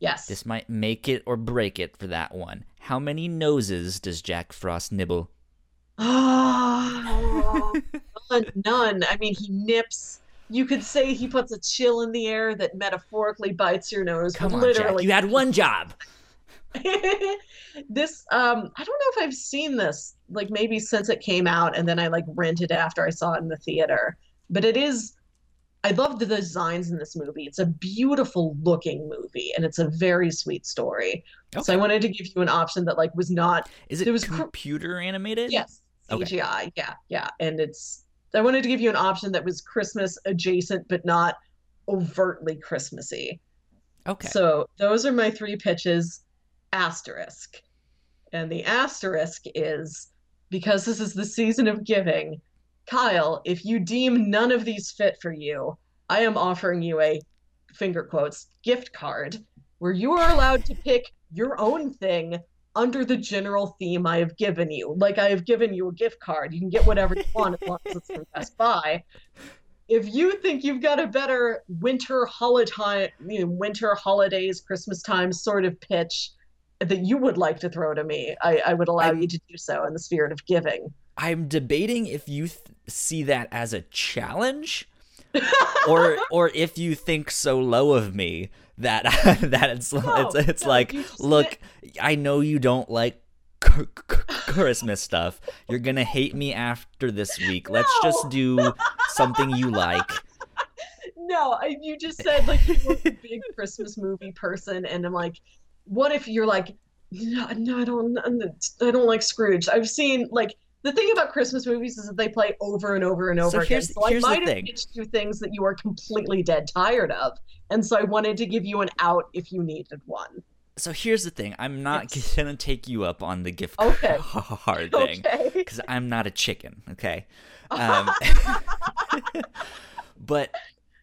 Yes. This might make it or break it for that one. How many noses does Jack Frost nibble? Ah, [GASPS] none, none. I mean, he nips. You could say he puts a chill in the air that metaphorically bites your nose. Come on, literally, Jack. You had one job. [LAUGHS] this um I don't know if I've seen this like maybe since it came out and then I like rented after I saw it in the theater. But it is I love the designs in this movie. It's a beautiful looking movie and it's a very sweet story. So I wanted to give you an option that like was not Is it There was cr- computer animated? yes, Okay. CGI. Yeah, yeah. And it's I wanted to give you an option that was Christmas adjacent but not overtly Christmassy. Okay. So those are my three pitches, asterisk. And the asterisk is because this is the season of giving, Kyle, if you deem none of these fit for you, I am offering you a finger quotes gift card where you are allowed to pick your own thing under the general theme I have given you. Like I have given you a gift card. You can get whatever you want as long as it's from Best Buy if you think you've got a better winter holiday, you know, winter holidays, Christmas time sort of pitch that you would like to throw to me, I, I would allow I'm- you to do so in the spirit of giving. I'm debating if you th- see that as a challenge or [LAUGHS] or if you think so low of me that [LAUGHS] that it's it's, it's no, like look I know you don't like c- c- Christmas stuff. You're going to hate me after this week. Let's just do something you like. [LAUGHS] No, I, you just said like you were a big Christmas movie person, and I'm like, what if you're like, no, no, I don't, I don't like Scrooge. I've seen like the thing about Christmas movies is that they play over and over and over So again. here's- So I might have thing. pitched you things that you are completely dead tired of, and so I wanted to give you an out if you needed one. So here's the thing. I'm not Yes. to take you up on the gift Okay. [LAUGHS] card thing. Okay. because I'm not a chicken, okay? [LAUGHS] Um, [LAUGHS] but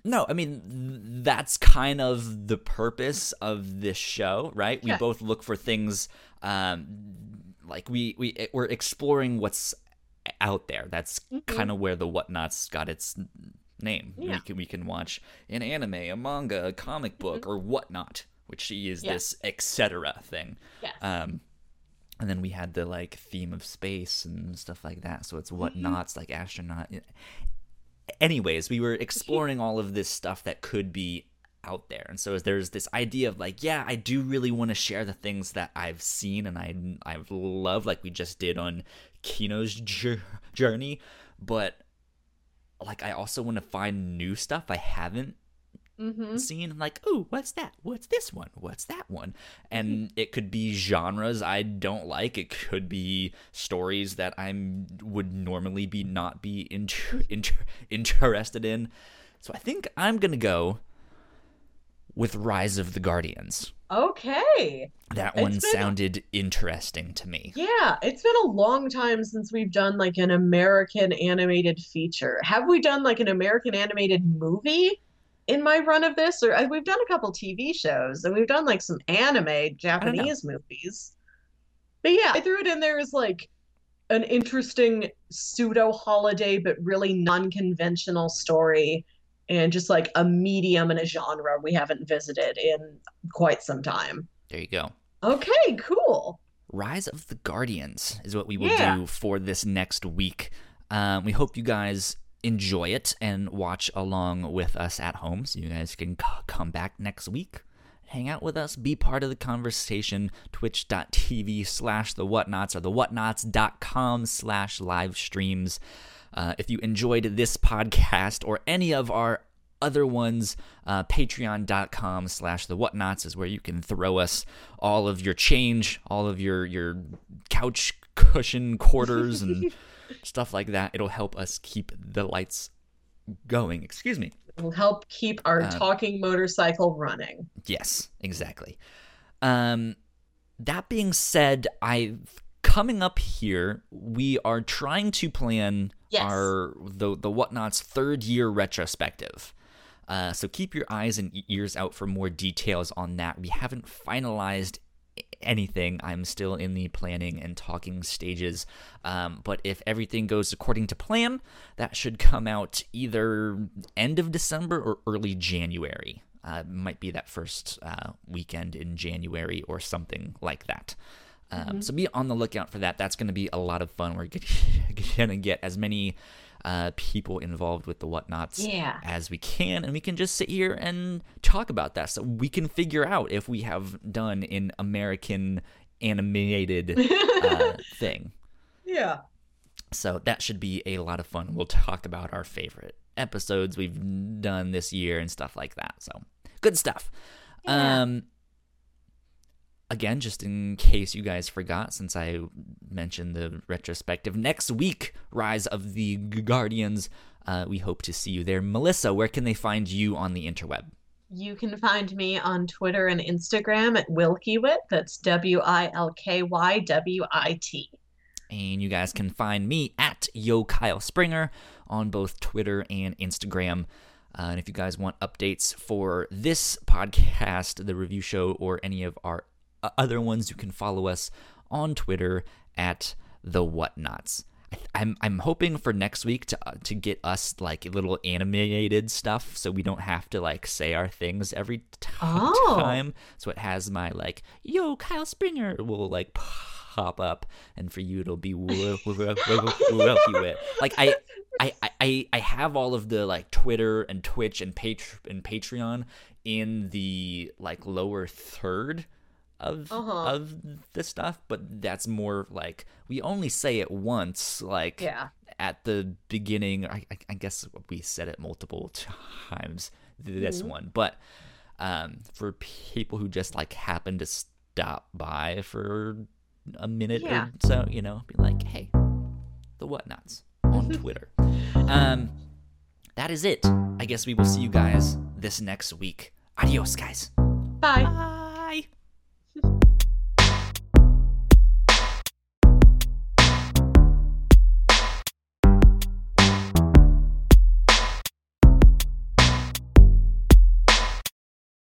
no, I mean that's kind of the purpose of this show, right? We Yeah. both look for things um, like we we we're exploring what's out there. That's kind of where the Whatnauts got its name. Mm-hmm. Yeah. We can we can watch an anime, a manga, a comic book, or whatnot, which is Mm-hmm. Yeah. this etc. thing. Yes. Um, and then we had the like theme of space and stuff like that. So it's Mm-hmm. like astronaut. Anyways, we were exploring all of this stuff that could be out there, and so there's this idea of like, yeah, I do really want to share the things that I've seen and I I've loved, like we just did on Kino's journey, but like I also want to find new stuff I haven't mm-hmm. seen like oh what's that? What's this one? What's that one? And it could be genres i don't like. It could be stories that i'm would normally be not be inter- inter- interested in. So i think i'm gonna go with rise of the guardians Okay. that one been- sounded interesting to me Yeah, it's been a long time since we've done like an American animated feature. Have we done like an American animated movie in my run of this? Or uh, we've done a couple TV shows and we've done like some anime Japanese movies. But yeah, I threw it in there as like an interesting pseudo holiday, but really non-conventional story. And just like a medium and a genre we haven't visited in quite some time. there you go Okay, cool. Rise of the Guardians is what we will Yeah. do for this next week. Um, we hope you guys enjoy it and watch along with us at home so you guys can c- come back next week. Hang out with us, be part of the conversation. Twitch.tv slash the whatnauts or the whatnauts.com slash live streams. Uh, if you enjoyed this podcast or any of our other ones, uh, patreon.com slash the whatnauts is where you can throw us all of your change, all of your, your couch cushion quarters and [LAUGHS] stuff like that. It'll help us keep the lights going. Excuse me. will help keep our Um, talking motorcycle running. Yes, exactly. Um, that being said, I coming up here, we are trying to plan Yes. our the the whatnauts' third year retrospective. Uh, so keep your eyes and ears out for more details on that. We haven't finalized anything. I'm still in the planning and talking stages. Um, but if everything goes according to plan, that should come out either end of December or early January. Uh, might be that first uh, weekend in January or something like that. Um, So be on the lookout for that. That's going to be a lot of fun. We're going [LAUGHS] to get as many uh, people involved with the whatnauts Yeah. as we can, and we can just sit here and talk about that, so we can figure out if we have done an American animated uh, [LAUGHS] thing. Yeah. So that should be a lot of fun. We'll talk about our favorite episodes we've done this year and stuff like that. So good stuff. Yeah. Um again, just in case you guys forgot, since I mentioned the retrospective, next week, Rise of the Guardians. Uh, we hope to see you there. Melissa, where can they find you on the interweb? You can find me on Twitter and Instagram at Wilkywit. That's W I L K Y W I T. And you guys can find me at Yo Kyle Springer on both Twitter and Instagram. Uh, and if you guys want updates for this podcast, the review show, or any of our other ones, you can follow us on Twitter at the Whatnots. I'm I'm hoping for next week to uh, to get us like little animated stuff, so we don't have to like say our things every t- [LAUGHS] Oh. time. So it has my like Yo Kyle Springer will like pop up, and for you it'll be Wilkie Like I. I, I, I have all of the like Twitter and Twitch and Pat- and Patreon in the like lower third of Uh-huh. of the stuff, but that's more like we only say it once, like Yeah. at the beginning. I, I, I guess we said it multiple [LAUGHS] times this Mhm. one, but um, for people who just like happen to stop by for a minute Yeah. or so, you know, be like, hey, the whatnauts on [LAUGHS] Twitter. Um, that is it. I guess we will see you guys this next week. Adios, guys. Bye.